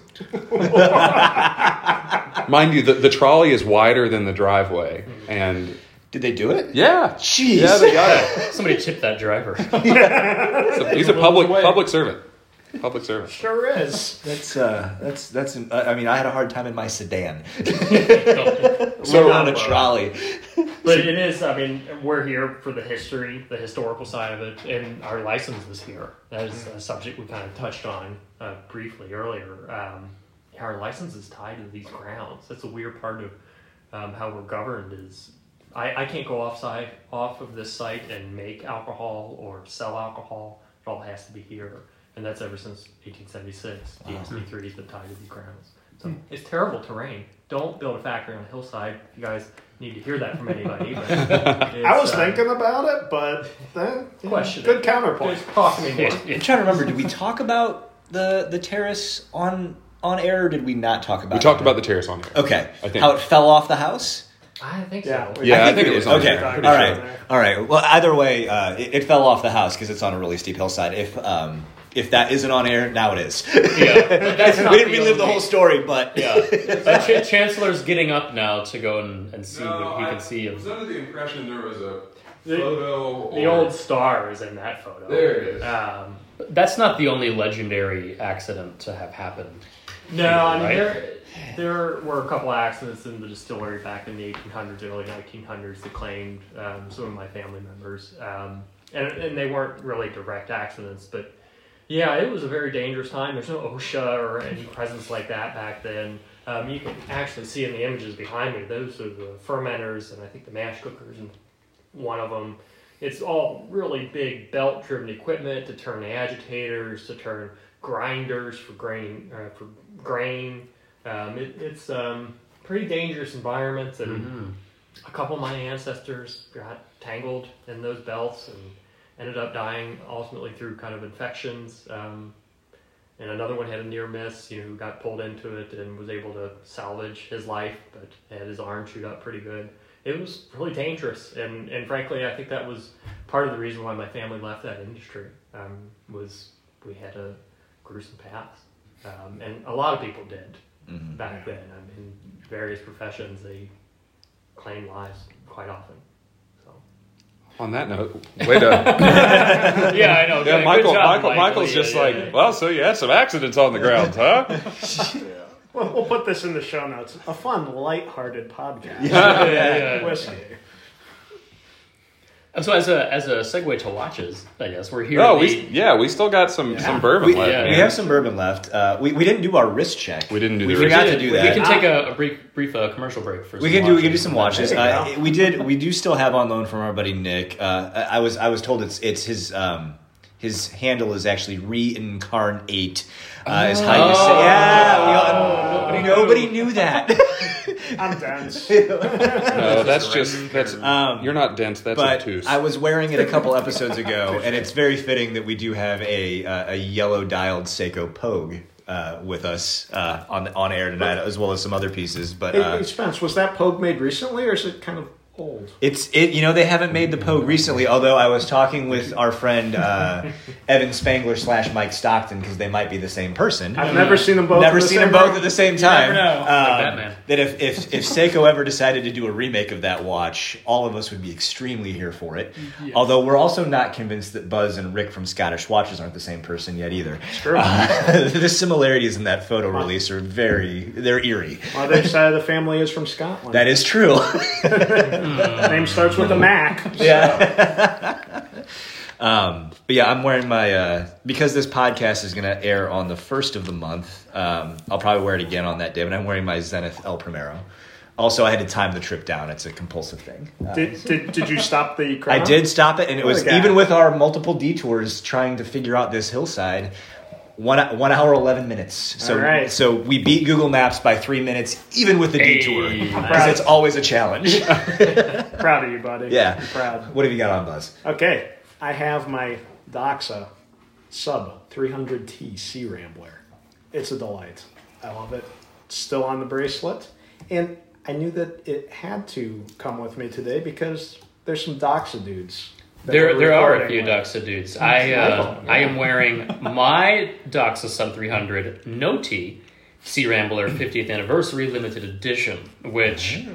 Mind you, the, the trolley is wider than the driveway. Mm-hmm. And
Did they do it?
yeah.
Jeez.
Yeah, they got it.
Somebody tipped that driver.
So he's a public public servant. Public service.
Sure is.
That's uh, that's that's. uh, I mean, I had a hard time in my sedan.
So
on a trolley.
But it is. I mean, we're here for the history, the historical side of it, and our license is here. That is a subject we kind of touched on uh, briefly earlier. Um, our license is tied to these grounds. That's a weird part of um, how we're governed. Is I, I can't go offside off of this site and make alcohol or sell alcohol. It all has to be here, and that's ever since 1876. DSD3 has been tied to these grounds. So it's terrible terrain. Don't build a factory on a hillside. You guys need to hear that from anybody. But
I was
it's, uh,
thinking about it, but then yeah,
Question
Good
it.
counterpoint.
Just talk more.
I'm trying to remember. Did we talk about the the terrace on on air, or did we not talk about?
We
it?
talked about the terrace on air.
Okay,
I think.
how it fell off the house.
I think
Yeah,
so.
Yeah, I think
we
it was on
okay.
there.
All
Pretty
right,
sure.
all right. Well, either way, uh, it, it fell off the house because it's on a really steep hillside. If um, if that isn't on air, now it is.
yeah, but that's
we didn't relive the whole story, but
Yeah, Uh, Ch- Chancellor's getting up now to go and, and see what he can see of.
under the impression there was a
The-
photo.
The old star is in that photo.
There it is.
Um,
That's not the only legendary accident to have happened.
No, I mean
Right?
there there were a couple accidents in the distillery back in the 1800s, early 1900s that claimed um, some of my family members, um, and and they weren't really direct accidents, but yeah, it was a very dangerous time. There's no OSHA or any presence like that back then. Um, you can actually see in the images behind me; those are the fermenters, and I think the mash cookers, and one of them. It's all really big belt-driven equipment to turn agitators, to turn grinders for grain uh, for grain. Um, it, it's um, pretty dangerous environment, and a couple of my ancestors got tangled in those belts and ended up dying ultimately through kind of infections. Um, and another one had a near miss, you know, who got pulled into it and was able to salvage his life, but had his arm chewed up pretty good. It was really dangerous, and, and frankly, I think that was part of the reason why my family left that industry. Um, was we had a gruesome past, um, and a lot of people did back then. I mean, various professions they claim lives quite often. So.
On that note, way to
yeah, I know.
yeah,
Good
Michael.
job,
Michael. Michael's
Yeah,
just
yeah,
like,
yeah.
well, so you had some accidents on the ground, huh?
We'll, we'll put this in the show notes. A fun, light-hearted podcast.
Yeah, yeah, yeah.
Whiskey.
So as a as a segue to watches, I guess we're here.
Oh,
at
we yeah, we still got some some bourbon
We,
left.
yeah.
we have some bourbon left. Uh, we, we didn't do our wrist check.
We didn't do
We
the
forgot
wrist
to do that.
We can take a, a brief brief uh, commercial break for.
We
some
can do we can do some watches. Uh, we did we do still have on loan from our buddy Nick. Uh, I I was I was told it's it's his um, his handle is actually reincarnate. Uh, is how you say yeah. We all, nobody, nobody knew that.
I'm dense.
No, that's just that's
Um,
you're not dense. That's
but
obtuse.
I was wearing it a couple episodes ago, and it's very fitting that we do have a uh, a yellow dialed Seiko Pogue uh, with us uh, on on air tonight, as well as some other pieces. But
Hey,
uh,
Spence, was that Pogue made recently, or is it kind of old?
It's it. You know they haven't made the Pogue recently. Although I was talking with our friend uh, Evan Spangler slash Mike Stockton because they might be the same person.
I've never seen them both.
Never
in the
seen
same
them both
room.
at the same time.
never know.
Um,
Batman.
that if if if Seiko ever decided to do a remake of that watch, all of us would be extremely here for it. Although we're also not convinced that Buzz and Rick from Scottish Watches aren't the same person yet either.
True.
Uh, the similarities in that photo release are very they're eerie.
Other side of the family is from Scotland.
That is true.
name starts with a Mac.
Yeah. um, but yeah, I'm wearing my uh, because this podcast is going to air on the first of the month. Um, I'll probably wear it again on that day, but I'm wearing my Zenith El Primero. Also, I had to time the trip down. It's a compulsive thing. Uh,
Did, did, did you stop the
I did stop it, and it was even with our multiple detours trying to figure out this hillside. One one hour eleven minutes. So
right.
so we beat Google Maps by three minutes, even with the
Hey.
detour, because it's always a challenge.
Proud of you, buddy.
Yeah.
I'm proud.
what have you got on Buzz?
Okay, I have my Doxa Sub 300T Sea Rambler. It's a delight. I love it. It's still on the bracelet. And I knew that it had to come with me today because there's some Doxa dudes. That
There,
we're
there are a few
with.
Doxa dudes. I, uh, I am wearing my Doxa Sub 300 No T Sea Rambler 50th Anniversary Limited Edition, which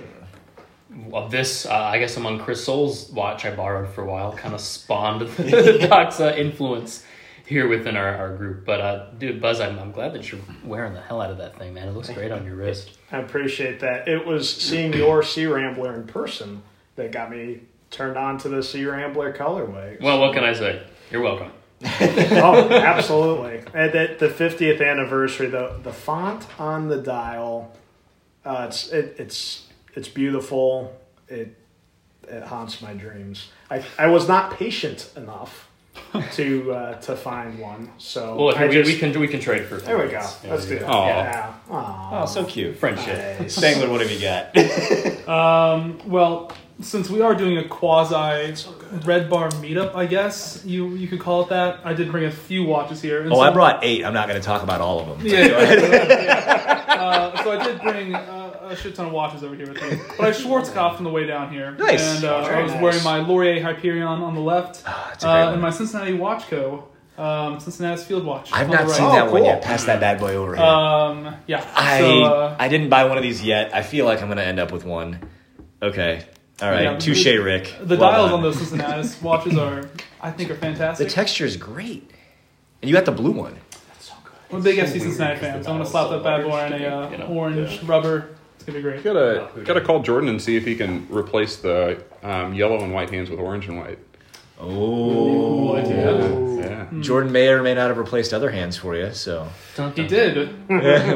well, this, uh, I guess, among Chris Soul's watch I borrowed for a while, kind of spawned the Doxa influence here within our, our group. But, uh, dude, Buzz, I'm, I'm glad that you're wearing the hell out of that thing, man. It looks great on your wrist.
I appreciate that. It was seeing your Sea Rambler in person that got me turned on to the Sea Rambler colorway.
Well, what can I say? You're welcome.
oh, absolutely. And at the 50th anniversary, the the font on the dial, uh, it's it, it's it's beautiful. It it haunts my dreams. I I was not patient enough to uh, to find one, so
Well,
I
we,
just,
we can we can trade for.
there we go.
Yeah,
Let's do
yeah.
that.
Aw.
Yeah. Aw.
Oh, so cute.
Friendship.
Nice.
Spangler, what have you got?
Um, well, since we are doing a quasi red bar meetup, I guess you you could call it that. I did bring a few watches here. and
Oh,
so-
I brought eight. I'm not going to talk about all of them.
Yeah, yeah. Uh, so I did bring uh, a shit ton of watches over here with me, but I Schwarzkopf on the way down here.
Nice.
And uh, I was
nice.
wearing my Lorier Hyperion on the left,
Ah, it's a great
uh, and my Cincinnati Watch Co. Um, Cincinnati's Field Watch.
I've not
right.
seen
Oh,
that one
cool.
yet. Pass that bad boy over here.
Um, yeah.
I
so, uh,
I didn't buy one of these yet. I feel like I'm going to end up with one. Okay. All right.
Yeah,
Touche,
the-
Rick.
the
Well
dials
done.
on those Cincinnati's watches are, I think, are fantastic.
The texture is great. and you got the blue one. That's so good.
I'm a big
So
FC Cincinnati
weird,
fan, so I'm gonna
the
slap that bad boy in a uh,
you know?
orange rubber. It's gonna be great.
Gotta
who
gotta call Jordan and see if he can replace the um, yellow and white hands with orange and white.
Oh,
What, yeah.
Yeah.
Jordan may or may not have replaced other hands for you. So
He did.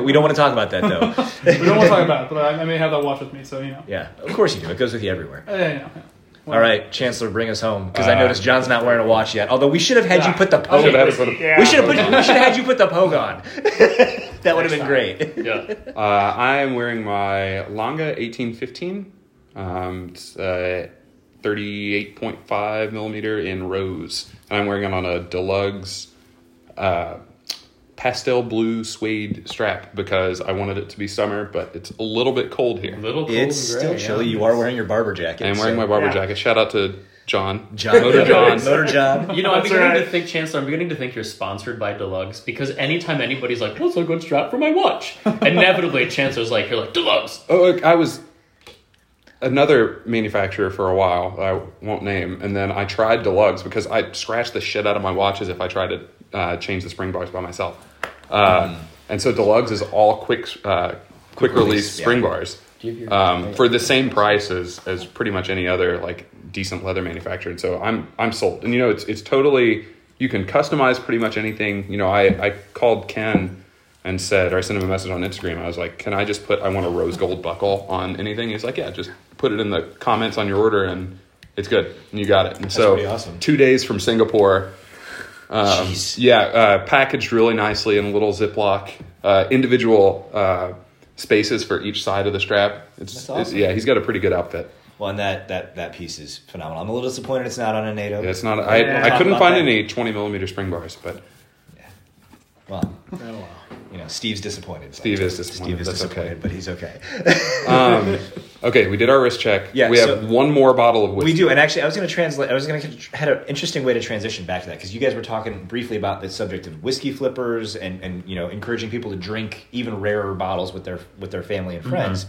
we don't want to talk about that though.
We don't want to talk about it, but I, I may have that watch with me, so you know.
yeah, of course you do. It goes with you everywhere.
Uh, yeah, yeah, yeah.
All right, Chancellor, bring us home because I
Uh,
noticed John's not wearing a watch yet. Although we should have had you put the
I
poke.
should have put a-
Yeah.
We should have put. We should have had you put the poke on. that would have been great.
Yeah.
Uh, I am wearing my Lange 1815. Um, it's uh, 38.5 millimeter in rose. And I'm wearing it on a Delugs uh, pastel blue suede strap because I wanted it to be summer, but it's a little bit cold here.
Little cold
It's
and
still
gray,
chilly.
yeah.
You are wearing your Barbour jacket.
I'm wearing
so-
my Barbour
Yeah.
jacket. Shout out to John.
John,
Motor John.
Motor John.
You know, I'm
That's
beginning
right.
to think, Chancellor, I'm beginning to think you're sponsored by Delugs because anytime anybody's like, what's a good strap for my watch? Inevitably, Chancellor's like, you're like, Delugs.
Oh, look, I was another manufacturer for a while. I won't name, and then I tried Delugs because I scratched the shit out of my watches if I tried to uh, change the spring bars by myself. Uh, And so Delugs is all quick, uh, quick,
release,
release
yeah.
spring bars
Do you have your-
um, for the same price as, as pretty much any other like decent leather manufacturer. And so I'm I'm sold. And you know, it's it's totally you can customize pretty much anything. You know, I I called Ken and said, or I sent him a message on Instagram. I was like, "Can I just put I want a rose gold buckle on anything?" He's like, "Yeah, just put it in the comments on your order and it's good, and you got it." And so
awesome.
two days from Singapore. Um,
Jeez.
yeah, uh, packaged really nicely in a little Ziploc, uh, individual uh, spaces for each side of the strap. It's,
That's
it's- yeah, he's got a pretty good outfit.
Well, and that that that piece is phenomenal. I'm a little disappointed it's not on a NATO.
Yeah, it's not.
We'll
I, I couldn't find
that.
any 20 millimeter spring bars, but
Well,
Oh, wow.
you know, Steve's disappointed.
Steve is disappointed.
Steve is
That's
disappointed,
okay.
but he's okay.
um, okay, we did our wrist check.
Yeah,
we have
so-
one more bottle of whiskey.
We do, and actually, I was going to translate. I was going to had an interesting way to transition back to that because you guys were talking briefly about the subject of whiskey flippers and and you know encouraging people to drink even rarer bottles with their with their family and mm-hmm. friends.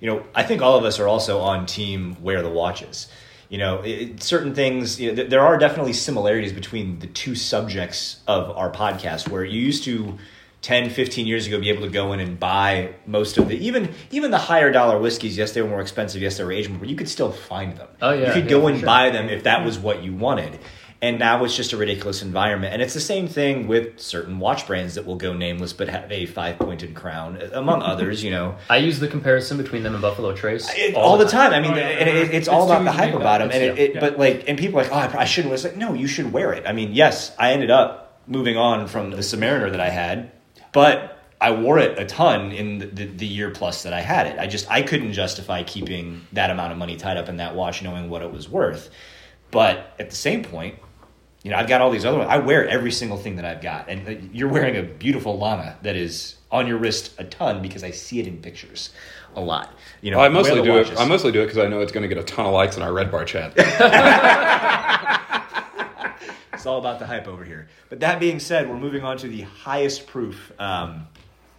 You know, I think all of us are also on team wear the watches. You know, it, it- certain things. You know, th- there are definitely similarities between the two subjects of our podcast, where you used to. 10 15 years ago be able to go in and buy most of the even even the higher dollar whiskeys yes they were more expensive yes they were aged more but you could still find them
Oh, yeah,
you could
yeah,
go
for
and
sure.
buy them if that was what you wanted. And now it's just a ridiculous environment. And it's the same thing with certain watch brands that will go nameless but have a five pointed crown, uh, among others, you know.
I use the comparison between them and Buffalo Trace
It- all, the time. I mean,
Oh, yeah.
and it, it's
It's
all about the hype
make
about them. And it, it,
Yeah.
but like, and people are like, oh, I, probably- I shouldn't. It's like, no, you should wear it. I mean, yes, I ended up moving on from the Submariner that I had, but I wore it a ton in the, the, the year plus that I had it. I just I couldn't justify keeping that amount of money tied up in that watch, knowing what it was worth. But at the same point, you know, I've got all these other ones. I wear every single thing that I've got, and uh, you're wearing a beautiful Lange that is on your wrist a ton because I see it in pictures a lot. You know,
I mostly do
watches.
it. I mostly do it because I know it's going to get a ton of likes in our Red Bar chat.
It's all about the hype over here. But that being said, we're moving on to the highest proof um,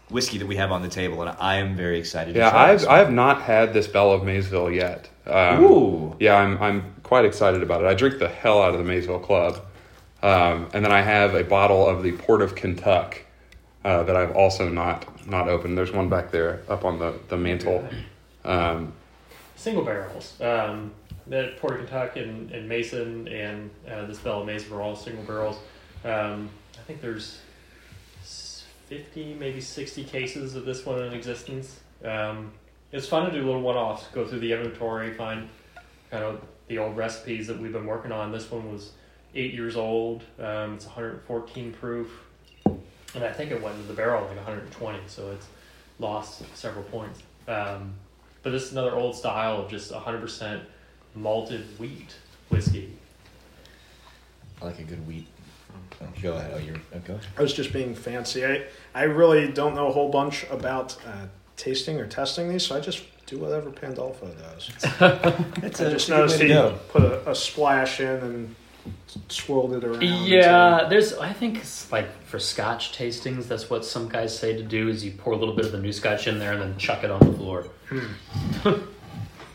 whiskey that we have on the table, and I am very excited. To
yeah,
try
I've
this.
I have not had this Belle of Maysville yet. Um,
Ooh.
Yeah, I'm I'm quite excited about it. I drink the hell out of the Maysville Club, um, and then I have a bottle of the Port of Kentucky uh, that I've also not not opened. There's one back there up on the the mantle. Um,
single barrels. That Port of Kentucky and, and Mason and uh, this Bell of Mason are all single barrels. Um, I think there's 50, maybe 60 cases of this one in existence. Um, it's fun to do little one offs, go through the inventory, find kind of the old recipes that we've been working on. This one was eight years old, um, it's 114 proof, and I think it went into the barrel like 120, so it's lost several points. Um, but this is another old style of just 100% malted wheat whiskey.
I like a good wheat. Oh, go ahead. Oh, you're oh, go ahead.
I was just being fancy. I, I really don't know a whole bunch about uh, tasting or testing these, so I just do whatever Pandolfo does.
That's
I
a,
just
that's
noticed he
to go.
put a, a splash in and swirled it around.
Yeah, there's. I think it's like for Scotch tastings, that's what some guys say to do: is you pour a little bit of the new Scotch in there and then chuck it on the floor.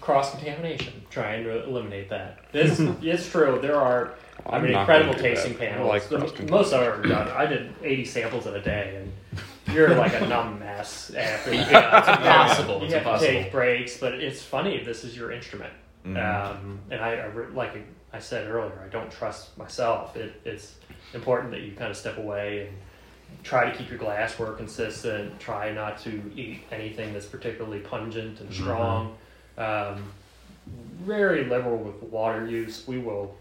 cross contamination, trying to eliminate that. This it's true. There are, I
I'm
mean, incredible tasting
that. I
panels.
like
The- most I've ever done. I did 80 samples in a day, and you're like a numb mess after. You
It's impossible.
You
It's
have to take breaks, but it's funny. This is your instrument,
Mm-hmm.
um, and I, I like I said earlier, I don't trust myself. It, it's important that you kind of step away and try to keep your glassware consistent. Try not to eat anything that's particularly pungent and strong. Um, very liberal with water use. We will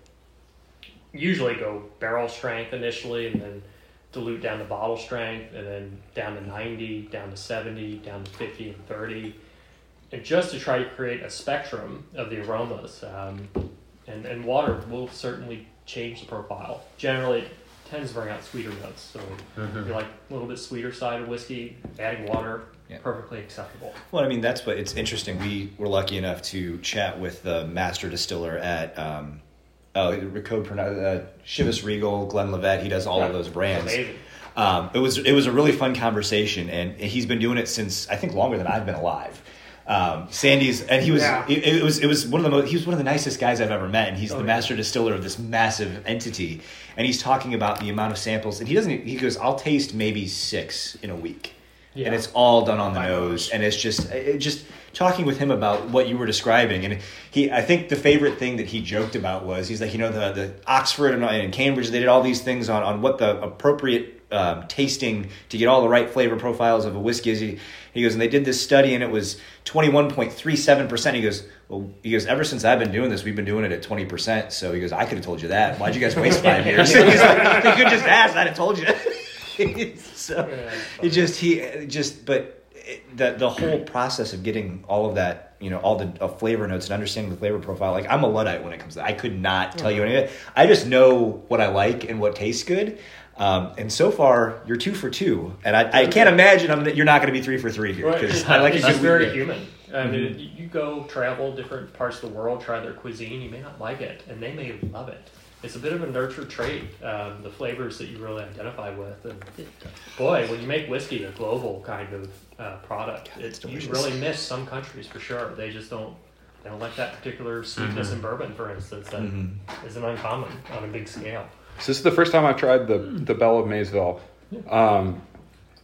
usually go barrel strength initially, and then dilute down to bottle strength, and then down to ninety, down to seventy, down to fifty and thirty, and just to try to create a spectrum of the aromas. Um, and and water will certainly change the profile. Generally, it tends to bring out sweeter notes. So if you like a little bit sweeter side of whiskey, adding water,
Yeah.
perfectly acceptable.
Well, I mean, that's what it's interesting. We were lucky enough to chat with the master distiller at um, oh, code pronoun- uh, Chivas Regal, Glenlivet. He does all of those brands. Um, it was it was a really fun conversation, and he's been doing it since I think longer than I've been alive. Um, Sandy's, and he was
Yeah.
it, it was it was one of the most, he was one of the nicest guys I've ever met, and he's
Oh,
the
yeah.
master distiller of this massive entity, and he's talking about the amount of samples, and he doesn't he goes I'll taste maybe six in a week, and it's all done on the nose, and it's just it just talking with him about what you were describing, and he I think the favorite thing that he joked about was he's like you know the the Oxford and, and Cambridge they did all these things on on what the appropriate um, tasting to get all the right flavor profiles of a whiskey is. He, he goes and they did this study and it was twenty one point three seven percent. He goes well he goes ever since I've been doing this we've been doing it at twenty percent. So he goes I could have told you that. Why'd you guys waste five years? He's like, you could just ask. I'd have told you. so
Yeah,
it just he it just but it, the the whole process of getting all of that you know all the uh, flavor notes and understanding the flavor profile like i'm a luddite when it comes to that. I could not tell you any of it. I just know what i like and what tastes good. Um, and so far you're two for two. And i, I can't imagine I'm, you're not going to be three for three here because
it's,
i like
it's just very human. I mean, you- you go travel different parts of the world, try their cuisine. You may not like it, and they may love it. It's a bit of a nurture trait. Um, the flavors that you really identify with, and boy, when you make whiskey a global kind of uh, product, it's you really miss some countries for sure. They just don't. They don't like that particular sweetness in bourbon, for instance, that
Mm-hmm.
not uncommon on a big scale.
So this is the first time I've tried the the Belle of Maysville. Um,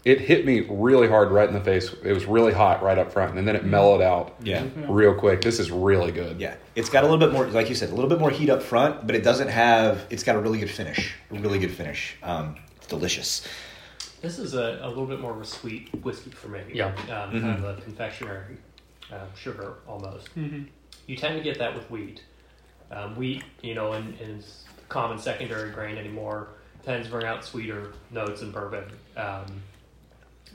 it hit me really hard right in the face. It was really hot right up front, and then it mellowed out
yeah
real quick. This is really good.
yeah it's got a little bit more like you said a little bit more heat up front but it doesn't have it's got a really good finish a really good finish um, it's delicious
This is a, a little bit more of a sweet whiskey for me.
Yeah.
Um,
Mm-hmm.
Kind of a confectionery uh, sugar almost. You tend to get that with wheat. Um, wheat, you know, in, in its common secondary grain anymore, tends to bring out sweeter notes in bourbon. Um,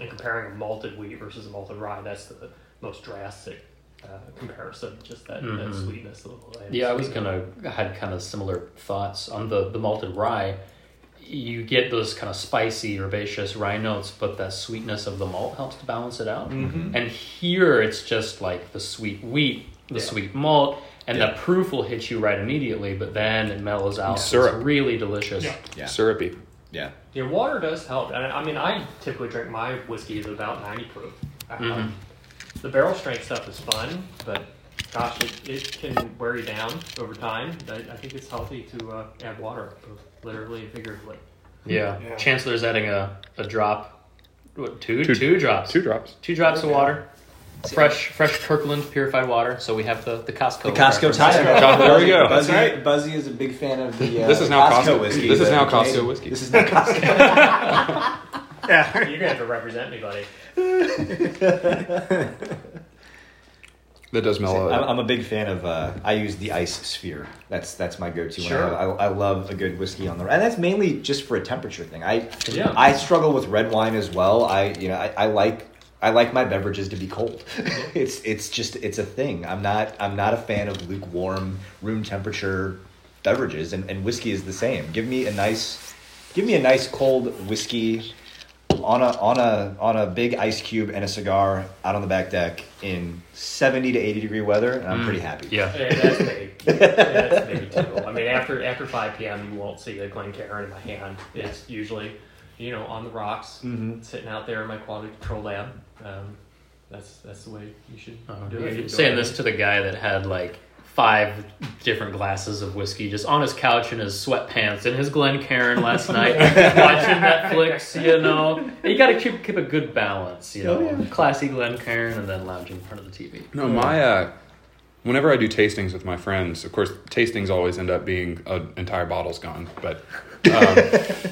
and comparing a malted wheat versus a malted rye, that's the most drastic uh, comparison. Just that, that
Mhm.
sweetness. Of the.
Yeah, I was gonna had kind of similar thoughts on the the malted rye. You get those kind of spicy, herbaceous rye notes, but that sweetness of the malt helps to balance it out.
Mm-hmm.
And here it's just like the sweet wheat, the
Yeah.
sweet malt, and
Yeah.
that proof will hit you right immediately, but then it mellows out.
Syrup.
It's really delicious.
Yeah.
yeah
Syrupy.
yeah
Yeah, water does help. And I I mean, I typically drink my whiskey is about 90 proof. Um,
Mhm.
The barrel strength stuff is fun, but gosh, it, it can wear you down over time. I, I think it's healthy to uh, add water, both literally and figuratively.
Yeah.
Yeah.
Chancellor's adding a, a drop, what, two,
Two-
two drops.
Two drops.
Two drops of water. Fresh, fresh Kirkland purified water. So we have the, the Costco.
The Costco
reference.
tie.
There we go.
Buzzy,
That's right.
Buzzy is a big fan of the. Uh,
This is now
Costco,
Costco-
whiskey.
this is
but
now
okay.
Costco whiskey.
This is now Costco.
Yeah.
You're gonna have to represent me, buddy.
That does mellow.
I'm, I'm a big fan of. Uh, I use the ice sphere. That's that's my go-to. when I-
Sure.
I, I, love a good whiskey on the, and that's mainly just for a temperature thing. I
Yeah.
I struggle with red wine as well. I you know I, I like. I like my beverages to be cold. it's it's just it's a thing. I'm not I'm not a fan of lukewarm room temperature beverages, and, and whiskey is the same. Give me a nice, give me a nice cold whiskey on a on a on a big ice cube and a cigar out on the back deck in 70 to 80 degree weather and I'm pretty happy.
Yeah.
Yeah, that's me. Yeah, that's me too. I mean, after after 5 p.m., you won't see a Glencairn in my hand. It's usually, you know, on the rocks,
Mhm.
sitting out there in my quality control lab. Um, that's that's the way you should
Uh,
do
you're
it.
saying this to the guy that had like five different glasses of whiskey just on his couch in his sweatpants in his Glencairn last night watching Netflix. You know, you got to keep keep a good balance. You know, classy Glencairn and then lounging in front of the TV.
No, my uh, whenever I do tastings with my friends, of course, tastings always end up being an entire bottle's gone. But um,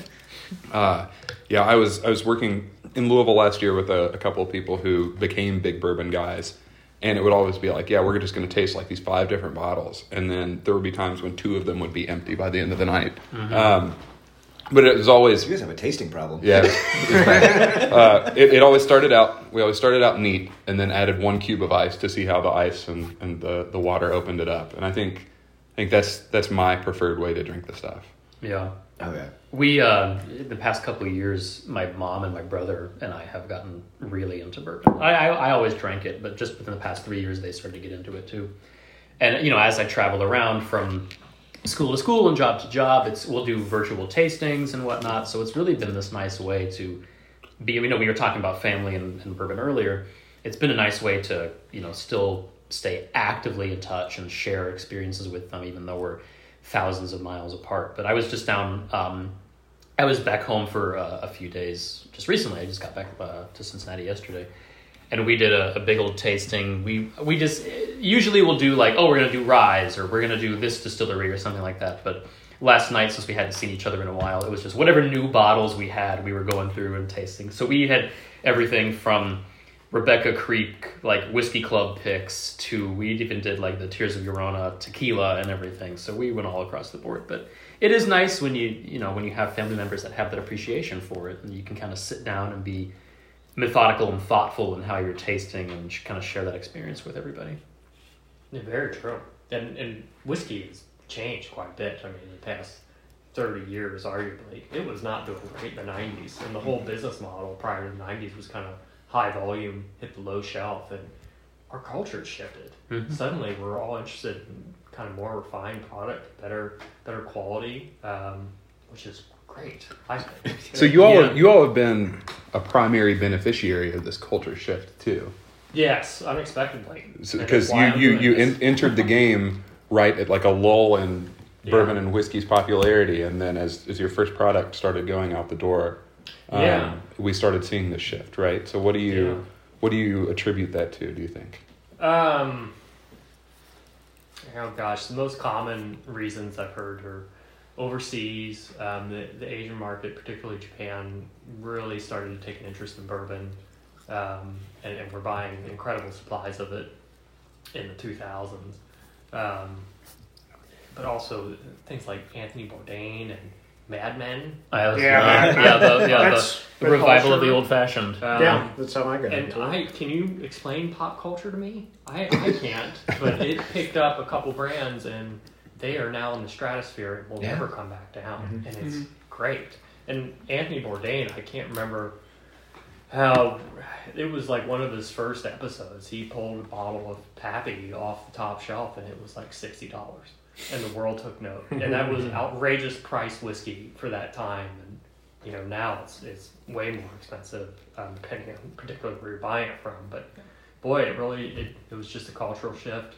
uh, yeah, I was I was working in Louisville last year with a, a couple of people who became big bourbon guys, and it would always be like, yeah, we're just going to taste like these five different bottles, and then there would be times when two of them would be empty by the end of the night. Um, but it was always
You guys have a tasting problem.
yeah, it, was- it was bad. uh, it, it always started out. We always started out neat, and then added one cube of ice to see how the ice and, and the, the water opened it up. And I think I think that's that's my preferred way to drink the stuff.
Yeah.
Okay.
We uh, the past couple of years, my mom and my brother and I have gotten really into bourbon. I, I I always drank it, but just within the past three years, they started to get into it too. And you know, as I travel around from school to school and job to job, it's we'll do virtual tastings and whatnot. So it's really been this nice way to be. You know, we were talking about family and, and bourbon earlier. It's been a nice way to you know still stay actively in touch and share experiences with them, even though we're thousands of miles apart. But I was just down. Um, I was back home for uh, a few days just recently. I just got back uh, to Cincinnati yesterday, and we did a, a big old tasting. We we just usually we'll do like oh we're gonna do Rise or we're gonna do this distillery or something like that. But last night since we hadn't seen each other in a while, it was just whatever new bottles we had we were going through and tasting. So we had everything from Rebecca Creek like whiskey club picks to we even did like the Tears of Llorona tequila and everything. So we went all across the board. But it is nice when you you know when you have family members that have that appreciation for it and you can kind of sit down and be methodical and thoughtful in how you're tasting and kind of share that experience with everybody.
Yeah, very true. And and whiskey has changed quite a bit. I mean, in the past thirty years, arguably, it was not doing great in the '90s, and the whole business model prior to the '90s was kind of high volume, hit the low shelf, and our culture shifted.
Mhm.
Suddenly, we're all interested in kind of more refined product, better better quality, um, which is great. I.
So you all
Yeah.
you all have been a primary beneficiary of this culture shift too,
yes, unexpectedly,
because
why
you
I'm
you you
this.
en- entered the game right at like a lull in
Yeah.
bourbon and whiskey's popularity, and then as as your first product started going out the door, um,
Yeah.
we started seeing this shift, right? So what do you
Yeah.
what do you attribute that to? Do you think?
Um, oh gosh, the most common reasons I've heard are overseas. Um, the, the Asian market, particularly Japan, really started to take an interest in bourbon, um, and, and we're buying incredible supplies of it in the 2000s. Um, but also things like Anthony Bourdain and Mad Men.
I was,
Yeah,
yeah,
man.
yeah, the, yeah, the, the revival of the old fashioned.
Um,
yeah, that's how I got
And
into it.
I can you explain pop culture to me? I, I can't, but it picked up a couple brands and they are now in the stratosphere and will
Yeah.
never come back down.
Mm-hmm.
And it's great. And Anthony Bourdain, I can't remember how it was like one of his first episodes. He pulled a bottle of Pappy off the top shelf and it was like sixty dollars. And the world took note. And that was outrageous price whiskey for that time. And you know, now it's it's way more expensive, um, depending on particularly where you're buying it from. But boy, it really it, it was just a cultural shift,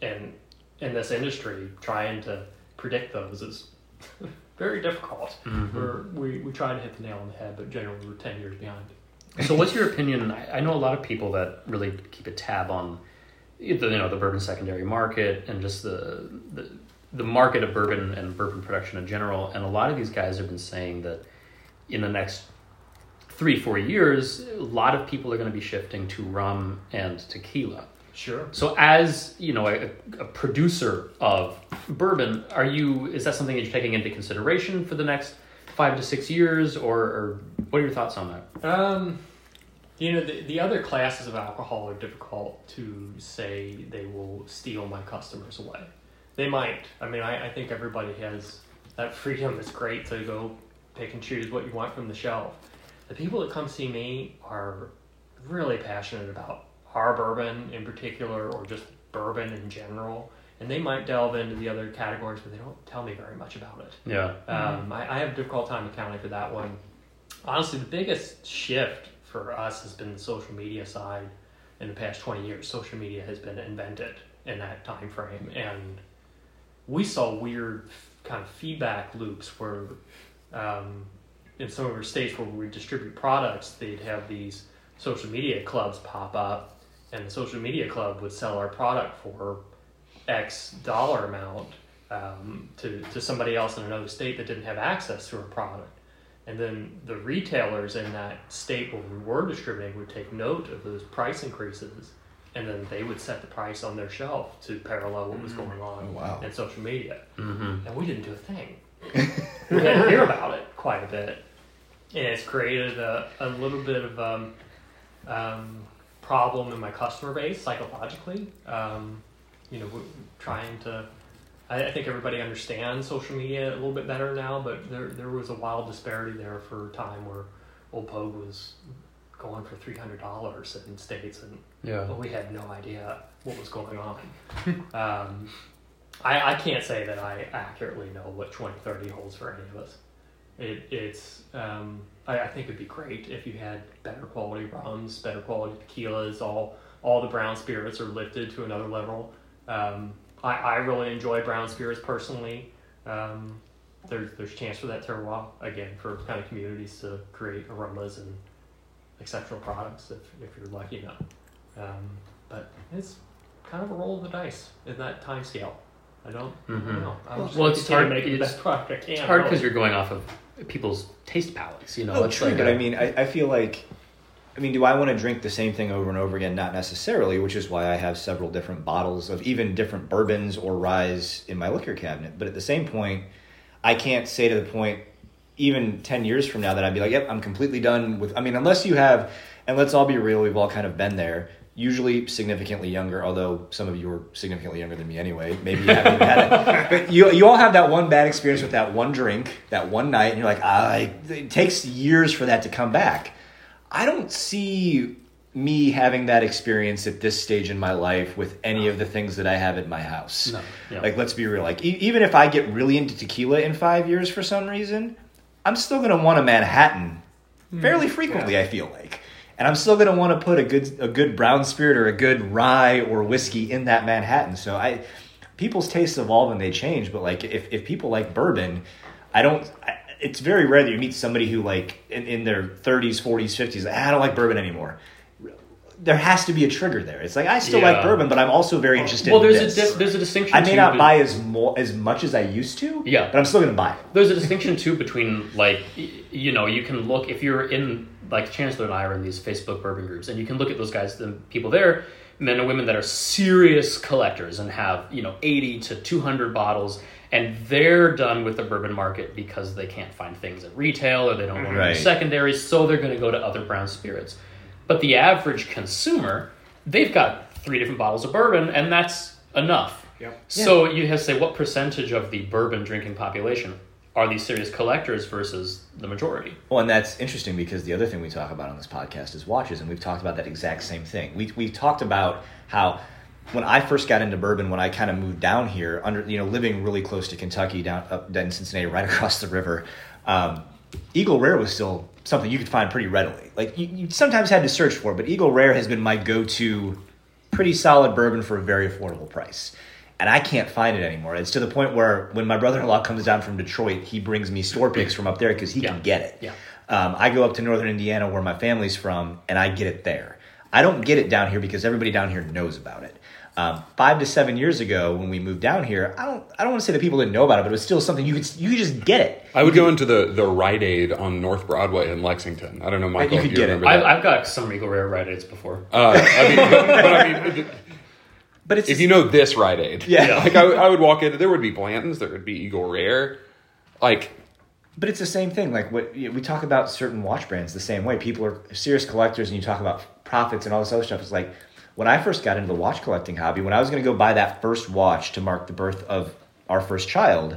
and in this industry, trying to predict those is very difficult. We're, we we try to hit the nail on the head, but generally we're ten years behind.
So, what's your opinion? I, I know a lot of people that really keep a tab on you know the bourbon secondary market and just the the, the market of bourbon and bourbon production in general. And a lot of these guys have been saying that in the next three four years, a lot of people are going to be shifting to rum and tequila.
Sure.
So, as you know, a, a producer of bourbon, are you? Is that something that you're taking into consideration for the next five to six years, or, or what are your thoughts on that?
Um, you know, the, the other classes of alcohol are difficult to say they will steal my customers away. They might. I mean, I, I think everybody has that freedom. It's great to go pick and choose what you want from the shelf. The people that come see me are really passionate about our bourbon in particular, or just bourbon in general. And they might delve into the other categories, but they don't tell me very much about it.
Yeah.
Um, I, I have a difficult time accounting for that one. Honestly, the biggest shift for us has been the social media side. In the past twenty years, social media has been invented in that time frame, and we saw weird kind of feedback loops where um, in some of our states where we distribute products, they'd have these social media clubs pop up, and the social media club would sell our product for X dollar amount um, to, to somebody else in another state that didn't have access to our product. And then the retailers in that state where we were distributing would take note of those price increases, and then they would set the price on their shelf to parallel what was going on
Oh, wow.
in social media.
Mm-hmm.
And we didn't do a thing. we had to hear about it quite a bit. And it's created a, a little bit of um, um, problem in my customer base psychologically. Um, you know, trying to. I, I think everybody understands social media a little bit better now, but there there was a wild disparity there for a time where Old Pogue was going for three hundred dollars in states, and
Yeah.
but we had no idea what was going on. um, I, I can't say that I accurately know what 2030 holds for any of us. It, it's um, I, I think it'd be great if you had better quality rums, better quality tequilas. All all the brown spirits are lifted to another level. Um, I, I really enjoy brown spirits personally. Um, there's there's chance for that terroir again for kind of communities to create aromas and exceptional products if, if you're lucky enough. Um, but it's kind of a roll of the dice in that time scale. I don't, I
Mhm.
don't know. I'm just
Well, it's hard-
to make the
it's-
best product I can.
It's hard because you're going off of people's taste palates. You know,
Oh,
it's
true,
like
but
a-
I mean, I, I feel like, I mean, do I want to drink the same thing over and over again? Not necessarily, which is why I have several different bottles of even different bourbons or ryes in my liquor cabinet. But at the same point, I can't say to the point, even 10 years from now, that I'd be like, yep, I'm completely done with, I mean, unless you have, and let's all be real, we've all kind of been there. Usually significantly younger, although some of you are significantly younger than me anyway. Maybe you haven't even had it. But you, you all have that one bad experience with that one drink, that one night, and you're like, I, it takes years for that to come back. I don't see me having that experience at this stage in my life with any of the things that I have at my house.
No, yeah.
Like, let's be real. Like, e- even if I get really into tequila in five years for some reason, I'm still going to want a Manhattan hmm. fairly frequently. I feel like, and I'm still going to want to put a good a good brown spirit or a good rye or whiskey in that Manhattan. So I, people's tastes evolve and they change. But like, if if people like bourbon, I don't. I, it's very rare that you meet somebody who like in, in their 30s, 40s, 50s. Like, "Ah, I don't like bourbon anymore. There has to be a trigger there. It's like I still like bourbon, but I'm also very interested.
well,
in
there's
this.
a dis- there's a distinction.
I may
too,
not buy as more as much as I used to.
Yeah.
but I'm still going to buy it.
There's a distinction too between like you know you can look if you're in like Chancellor and I are in these Facebook bourbon groups and you can look at those guys the people there men and women that are serious collectors and have you know 80 to 200 bottles and they're done with the bourbon market because they can't find things at retail or they don't want to
Right.
do secondaries so they're going to go to other brown spirits but the average consumer they've got three different bottles of bourbon and that's enough
Yep.
so you have to say what percentage of the bourbon drinking population are these serious collectors versus the majority?
Well, and that's interesting because the other thing we talk about on this podcast is watches, and we've talked about that exact same thing. We we talked about how when I first got into bourbon, when I kind of moved down here, under you know living really close to Kentucky, down up in Cincinnati, right across the river, um, Eagle Rare was still something you could find pretty readily. Like you, you sometimes had to search for, it, but Eagle Rare has been my go-to, pretty solid bourbon for a very affordable price. And I can't find it anymore. It's to the point where when my brother-in-law comes down from Detroit, he brings me store picks from up there because he
Yeah.
can get it.
Yeah.
Um, I go up to northern Indiana where my family's from, and I get it there. I don't get it down here because everybody down here knows about it. Um, five to seven years ago, when we moved down here, I don't I don't want to say that people didn't know about it, but it was still something you could you could just get it.
I would go into the the Rite Aid on North Broadway in Lexington. I don't know, Michael.
you
if
could
you
get it.
remember
I've,
that.
I've got some Regal Rare Rite Aids before.
Uh, I mean, but, but I mean,
But it's
if you know this Rite Aid,
Yeah.
like I, would- I would walk in. There would be Blanton's. There would be Eagle Rare. Like
But it's the same thing. Like what you know, we talk about certain watch brands the same way. People are serious collectors, and you talk about profits and all this other stuff. It's like when I first got into the watch collecting hobby. When I was going to go buy that first watch to mark the birth of our first child,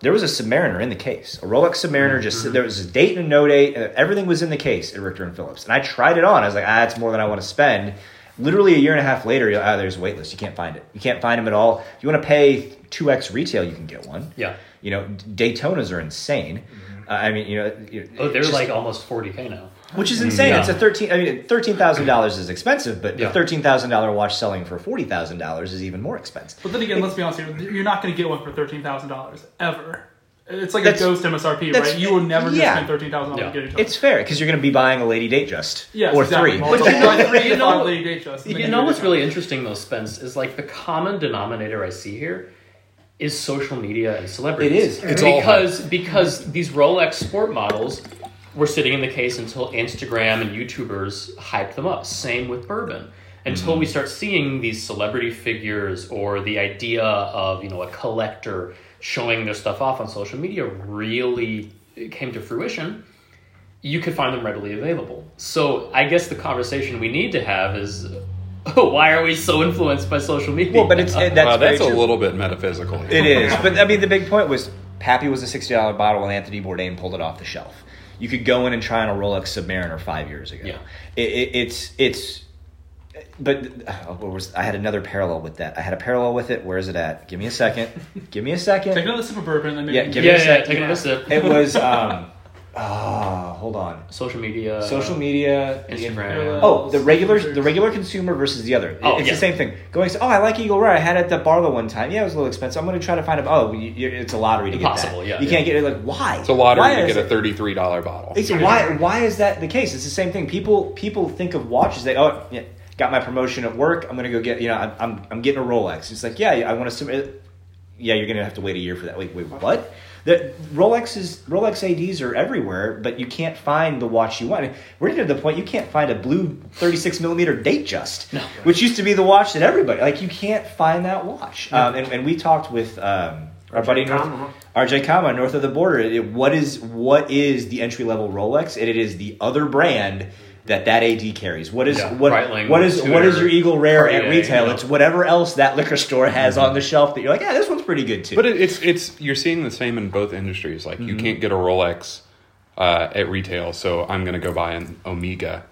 there was a Submariner in the case, a Rolex Submariner. Just there was a date and a no date. uh, Everything was in the case at Richter and Phillips, and I tried it on. I was like, ah, it's more than I want to spend. Literally a year and a half later, ah, there's a wait list. You can't find it. You can't find them at all. If you want to pay two x retail, you can get one.
Yeah.
You know, Daytonas are insane. Uh, I mean, you know,
Oh, they're
just-
like almost 40k now.
Which is insane.
Yeah.
It's a thirteen. I mean, thirteen thousand dollars is expensive, but
Yeah.
a thirteen thousand dollar watch selling for forty thousand dollars is even more expensive.
But then again, let's be honest here. You're not going to get one for thirteen thousand dollars ever. It's like
That's-
a ghost MSRP, right? You will never just
yeah.
spend thirteen thousand
Yeah.
dollars to get each
It's fair because you're going to be buying a Lady Datejust
Yes,
or
exactly.
three.
But you know-
three
you know-
Lady Datejust,
You
you
know what's really interesting though, Spence, is like the common denominator I see here is social media and celebrities.
It is.
It's all
because because these Rolex sport models were sitting in the case until Instagram and YouTubers hyped them up. Same with bourbon. Until we mm-hmm. start seeing these celebrity figures or the idea of you know a collector showing their stuff off on social media really came to fruition, you could find them readily available. So I guess the conversation we need to have is why are we so influenced by social media?
Well, but it's it, that's,
Wow, that's a little bit metaphysical.
It is, but I mean, the big point was Pappy was a sixty dollar bottle, and Anthony Bourdain pulled it off the shelf. You could go in and try on a Rolex Submariner five years ago.
Yeah.
it, it, it's it's. But uh, what was I had another parallel with that? I had a parallel with it. Where is it at? Give me a second. Give me a second.
Take another sip of bourbon, and then
Yeah,
maybe
give me
yeah,
a
yeah,
sec.
take another sip.
It was um ah hold on.
social media,
Social media
Instagram.
Oh, the regular the regular consumer versus the other.
Oh,
it's
yeah.
the same thing. Going, oh, I like Eagle Rare. I had it at the Barlow one time. Yeah, it was a little expensive. I'm going to try to find it. Oh, you, you, it's a lottery to
Impossible,
get that.
yeah,
you
yeah.
can't get it. Like, why?
It's a lottery
Why
to
is
get a thirty-three dollar bottle.
It's, why? Why is that the case? It's the same thing. People people think of watches. They oh yeah, got my promotion at work. I'm going to go get you know I'm, I'm I'm getting a Rolex. It's like yeah, I want to submit. Yeah, you're going to have to wait a year for that. Wait, wait, what? The Rolexes, Rolex ADs are everywhere, but you can't find the watch you want. We're getting to the point you can't find a blue 36 millimeter Datejust, which used to be the watch that everybody like. You can't find that watch. Um, and, and we talked with um, our
RJ
buddy North,
Kama.
RJ Kama, north of the border. It- what is what is the entry level Rolex? And it is the other brand that that AD carries. What is
Yeah,
what
Breitling,
what is what is your Eagle Rare at retail?
you know.
It's whatever else that liquor store has on the shelf that you're like, yeah, this one's pretty good too.
But it, it's it's you're seeing the same in both industries. Like you can't get a Rolex uh, at retail, so I'm going to go buy an Omega.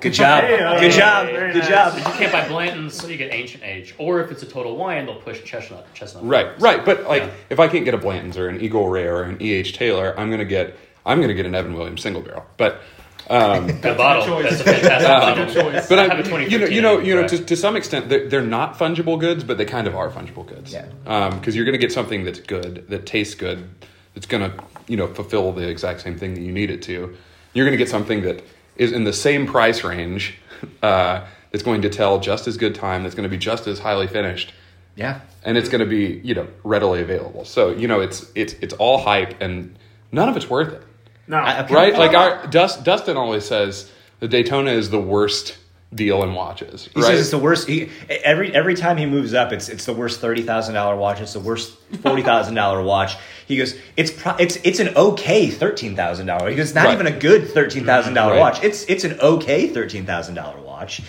good job,
Hey, uh,
good job,
very
good
nice.
job.
You can't buy Blanton's, so you get Ancient Age. Or if it's a total wine, they'll push Chestnut. Chestnut.
Right,
Farms.
right. But like,
Yeah.
if I can't get a Blanton's or an Eagle Rare or an E. H. Taylor, I'm going to get I'm going to get an Evan Williams single barrel. But um,
Good bottle.
choice.
That's a fantastic
Um.
Good choice.
but
I
I,
have a
you know, you know, you know,
right.
to, to some extent, they're, they're not fungible goods, but they kind of are fungible goods.
Yeah.
Because you're going to get something that's good, that tastes good, that's going to, you know, fulfill the exact same thing that you need it to. You're going to get something that is in the same price range, uh, that's going to tell just as good time, that's going to be just as highly finished,
Yeah,
and it's going to be, you know, readily available. So you know, it's it's it's all hype, and none of it's worth it.
No,
I- I-
right? Like our Dust, Dustin always says the Daytona is the worst deal in watches.
he
right?
says it's the worst. He, every every time he moves up, it's it's the worst thirty thousand dollar watch. It's the worst forty thousand dollar watch. He goes, it's pro- it's it's an okay thirteen thousand dollar. He goes, not
Right.
even a good thirteen thousand dollar
Right.
watch. It's it's an okay thirteen thousand dollar watch.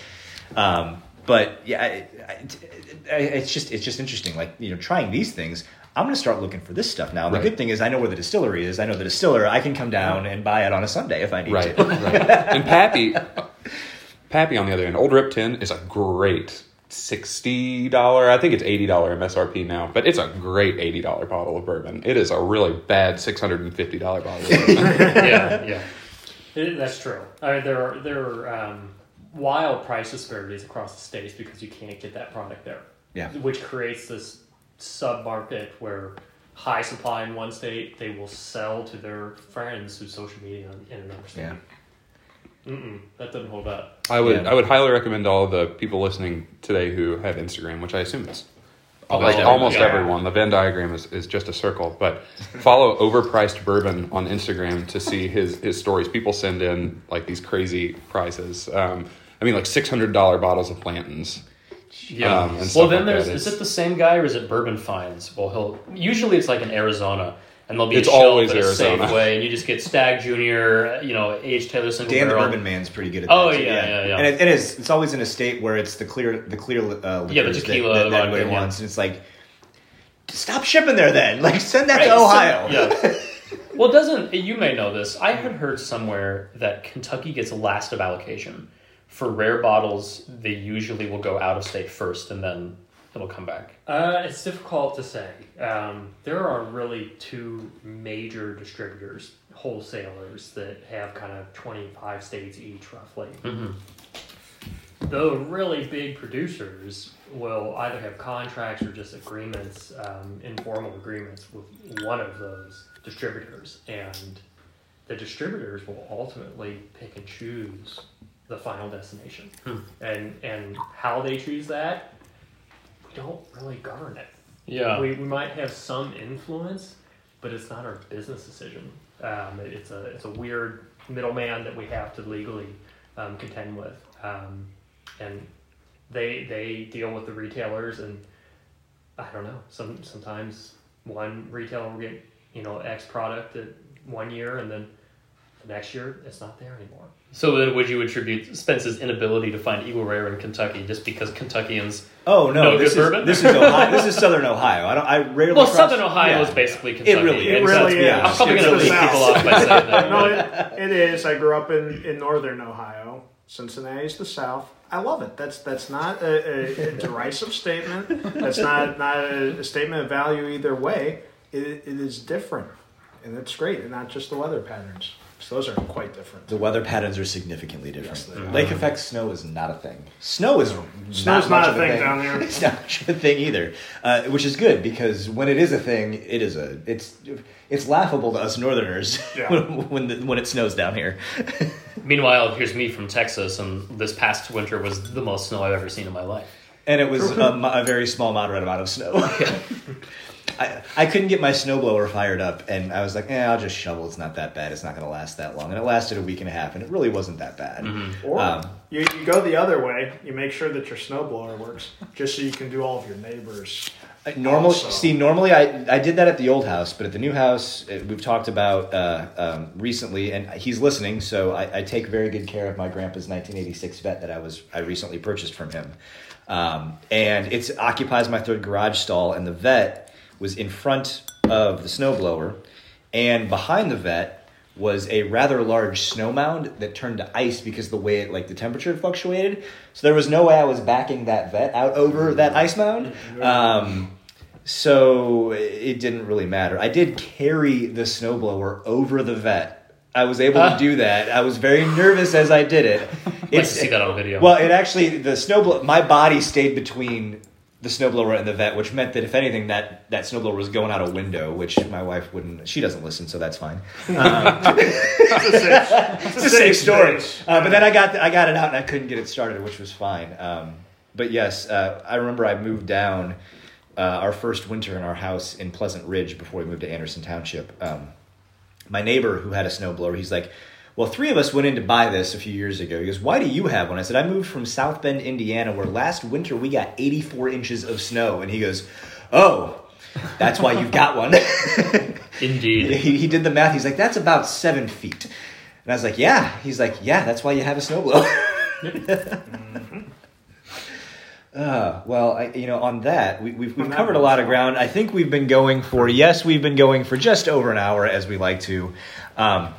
Um, but yeah, I, I, I- it's just it's just interesting. Like you know, trying these things. I'm going to start looking for this stuff now. And
Right.
The good thing is, I know where the distillery is. I know the distiller. I can come down and buy it on a Sunday if I need
right,
to.
right. And Pappy, Pappy on the other end, Old Rip Tin is a great sixty dollar. I think it's eighty dollar MSRP now, but it's a great eighty dollar bottle of bourbon. It is a really bad six hundred and fifty dollar bottle. Of bourbon.
yeah, yeah.
It, that's true. I mean, there are there are um, wild price disparities across the states because you can't get that product there.
Yeah.
Which creates this sub market where high supply in one state, they will sell to their friends through social media in another state.
Yeah.
Mm-mm, that doesn't hold up.
I would
Yeah.
I would highly recommend all the people listening today who have Instagram, which I assume is
Almost
like
everyone.
almost
Yeah.
everyone. The Venn diagram is, is just a circle, but follow overpriced bourbon on Instagram to see his his stories. People send in like these crazy prices. Um, I mean, like six hundred dollar bottles of Blanton's.
Yeah.
Um, and
well, then
like
there's
that.
is it the same guy or is it Bourbon Finds? Well, he'll usually it's like in Arizona, and there'll be
It's
a shelf
always
at a
Arizona.
Safeway, and you just get Stagg Junior, you know, H Taylor single
Dan the. Bourbon Man's pretty good at
Oh,
that. Oh
yeah, yeah, yeah.
And it, it is. It's always in a state where it's the clear, the clear uh,
Yeah, the tequila,
that,
the
that everybody
yeah.
wants, and it's like, stop shipping there. Then, like, send that
Right,
to
so-
Ohio.
yeah. Well, doesn't you may know this? I had heard somewhere that Kentucky gets the last of allocation for rare bottles. They usually will go out of state first, and then it'll come back?
Uh, it's difficult to say. Um, there are really two major distributors, wholesalers that have kind of 25 states each, roughly.
Mm-hmm.
The really big producers will either have contracts or just agreements, um, informal agreements with one of those distributors, and the distributors will ultimately pick and choose the final destination.
Hmm.
And and how they choose that, we don't really govern it.
Yeah.
We, we might have some influence, but it's not our business decision. Um, it- it's a it's a weird middleman that we have to legally um, contend with, um, and they they deal with the retailers, and I don't know. Some sometimes one retailer will get you know X product at one year, and then the next year it's not there anymore.
So then, would you attribute Spence's inability to find Eagle Rare in Kentucky just because Kentuckians?
Oh no,
No
this
good
is
bourbon?
this is Ohio. this is Southern Ohio. I don't. I rarely.
Well,
cross-
Southern Ohio
yeah.
is basically Kentucky.
It really
It
is.
really is.
honest.
I'm probably going to
the South.
people off by saying that.
no, it, it is. I grew up in, in northern Ohio. Cincinnati's the South. I love it. That's that's not a, a, a derisive statement. That's not not a, a statement of value either way. It, it is different, and it's great, and not just the weather patterns. So those are quite different.
The weather patterns are significantly different.
Yes, they are.
Lake effect snow is not a thing. Snow is
Snow's
not,
not
much
a
of
thing down there.
It's not much of a thing either, uh, which is good because when it is a thing, it is a it's it's laughable to us Northerners
Yeah.
when when, the, when it snows down here.
Meanwhile, here's me from Texas, and this past winter was the most snow I've ever seen in my life.
and it was a, a very small, moderate amount of snow. I, I couldn't get my snowblower fired up, and I was like, eh, I'll just shovel. It's not that bad. It's not going to last that long. And it lasted a week and a half, and it really wasn't that bad.
Or
Um,
you, you go the other way. You make sure that your snowblower works, just so you can do all of your neighbors.
Uh, Normal,
Also-
see, normally I, I did that at the old house, but at the new house, uh, we've talked about uh, um, recently, and he's listening, so I, I take very good care of my grandpa's 1986 vet that I was I recently purchased from him, um, and it occupies my third garage stall, and the vet was in front of the snowblower, and behind the vet was a rather large snow mound that turned to ice because the way it like the temperature fluctuated. So there was no way I was backing that vet out over mm-hmm. that ice mound. Mm-hmm. Um, so it didn't really matter. I did carry the snowblower over the vet. I was able to
ah.
do that. I was very nervous as I did it.
I'd like to see that on video.
Well, it actually the snowblower. My body stayed between the snowblower and the vet, which meant that if anything, that that snowblower was going out a window, which my wife wouldn't. She doesn't listen, so that's fine.
It's a safe,
It's a safe story. Uh, but then I got I got it out and I couldn't get it started, which was fine. Um, but yes, uh, I remember I moved down uh, our first winter in our house in Pleasant Ridge before we moved to Anderson Township. Um, my neighbor who had a snowblower, he's like, "Well, three of us went in to buy this a few years ago." He goes, "Why do you have one?" I said, "I moved from South Bend, Indiana, where last winter we got 84 inches of snow." And he goes, "Oh." That's why you've got one.
Indeed.
he, he did the math. He's like, that's about seven feet. And I was like, yeah. He's like, yeah, that's why you have a snowblower. uh, well, I, you know, on that, we, we've, we've covered a lot of ground. I think we've been going for, yes, we've been going for just over an hour as we like to. Um,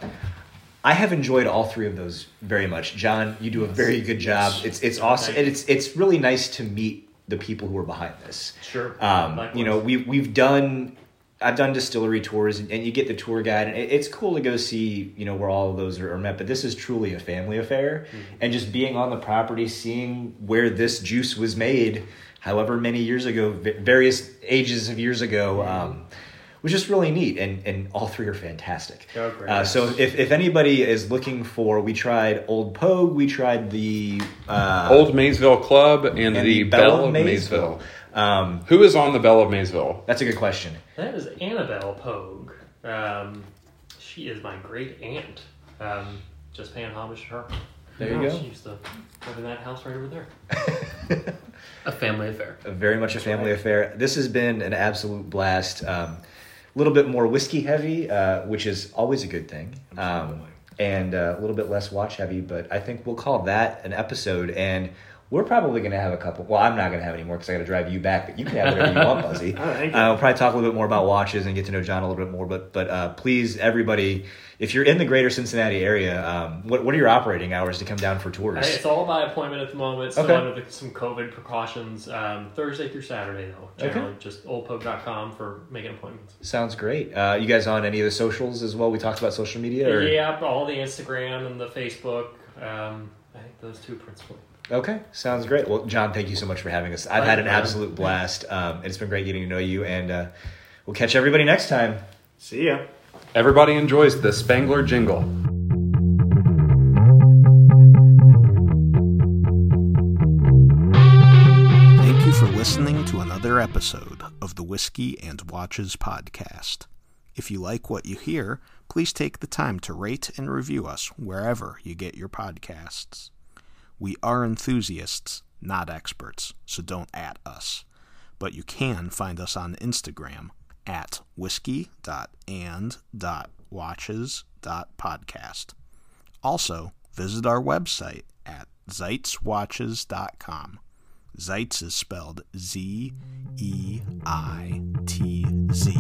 I have enjoyed all three of those very much. John, you do a very good job. It's it's awesome, and it's it's really nice to meet the people who are behind this.
Sure.
Um, you know, we we've done. I've done distillery tours, and, and you get the tour guide, and it, it's cool to go see, you know, where all of those are, are met. But this is truly a family affair, and just being on the property, seeing where this juice was made, however many years ago, various ages of years ago, um, was just really neat. And and all three are fantastic.
Oh, great.
Uh, so if if anybody is looking for, we tried Old Pogue, we tried the uh,
Old Maysville Club and,
and
the, Belle of Maysville.
Um,
Who is on the Belle of Maysville?
that's a good question.
That is Annabelle Pogue. Um, she is my great aunt. Um, just paying homage to her.
There you
Yeah,
go.
She used to live in that house right over there.
A family affair.
very much a family affair. This has been an absolute blast. Um, a little bit more whiskey heavy, uh, which is always a good thing, um, and uh, a little bit less watch heavy. But I think we'll call that an episode. And we're probably going to have a couple. Well, I'm not going to have any more because I got to drive you back, but you can have whatever you want, Buzzy.
Oh, thank you.
Uh, we'll probably talk a little bit more about watches and get to know John a little bit more. But but uh, please, everybody, if you're in the greater Cincinnati area, um, what what are your operating hours to come down for tours?
It's all by appointment at the moment. Still
Okay.
under the, some COVID precautions. Um, Thursday through Saturday though.
Okay.
Generally, just oldpogue.com for making appointments.
Sounds great. Uh, you guys on any of the socials as well? We talked about social media. Or?
Yeah, all the Instagram and the Facebook. Um, I think those two principally.
Okay, sounds great. Well, John, thank you so much for having us. I've had an absolute blast. Um, it's been great getting to know you, and uh, we'll catch everybody next time.
See ya.
Everybody enjoys the Spangler jingle.
Thank you for listening to another episode of the Whiskey and Watches podcast. If you like what you hear, please take the time to rate and review us wherever you get your podcasts. We are enthusiasts, not experts, so don't at us. But you can find us on Instagram at whiskey.and.watches.podcast. Also, visit our website at zeitzwatches.com. Zeitz is spelled Z E I T Z.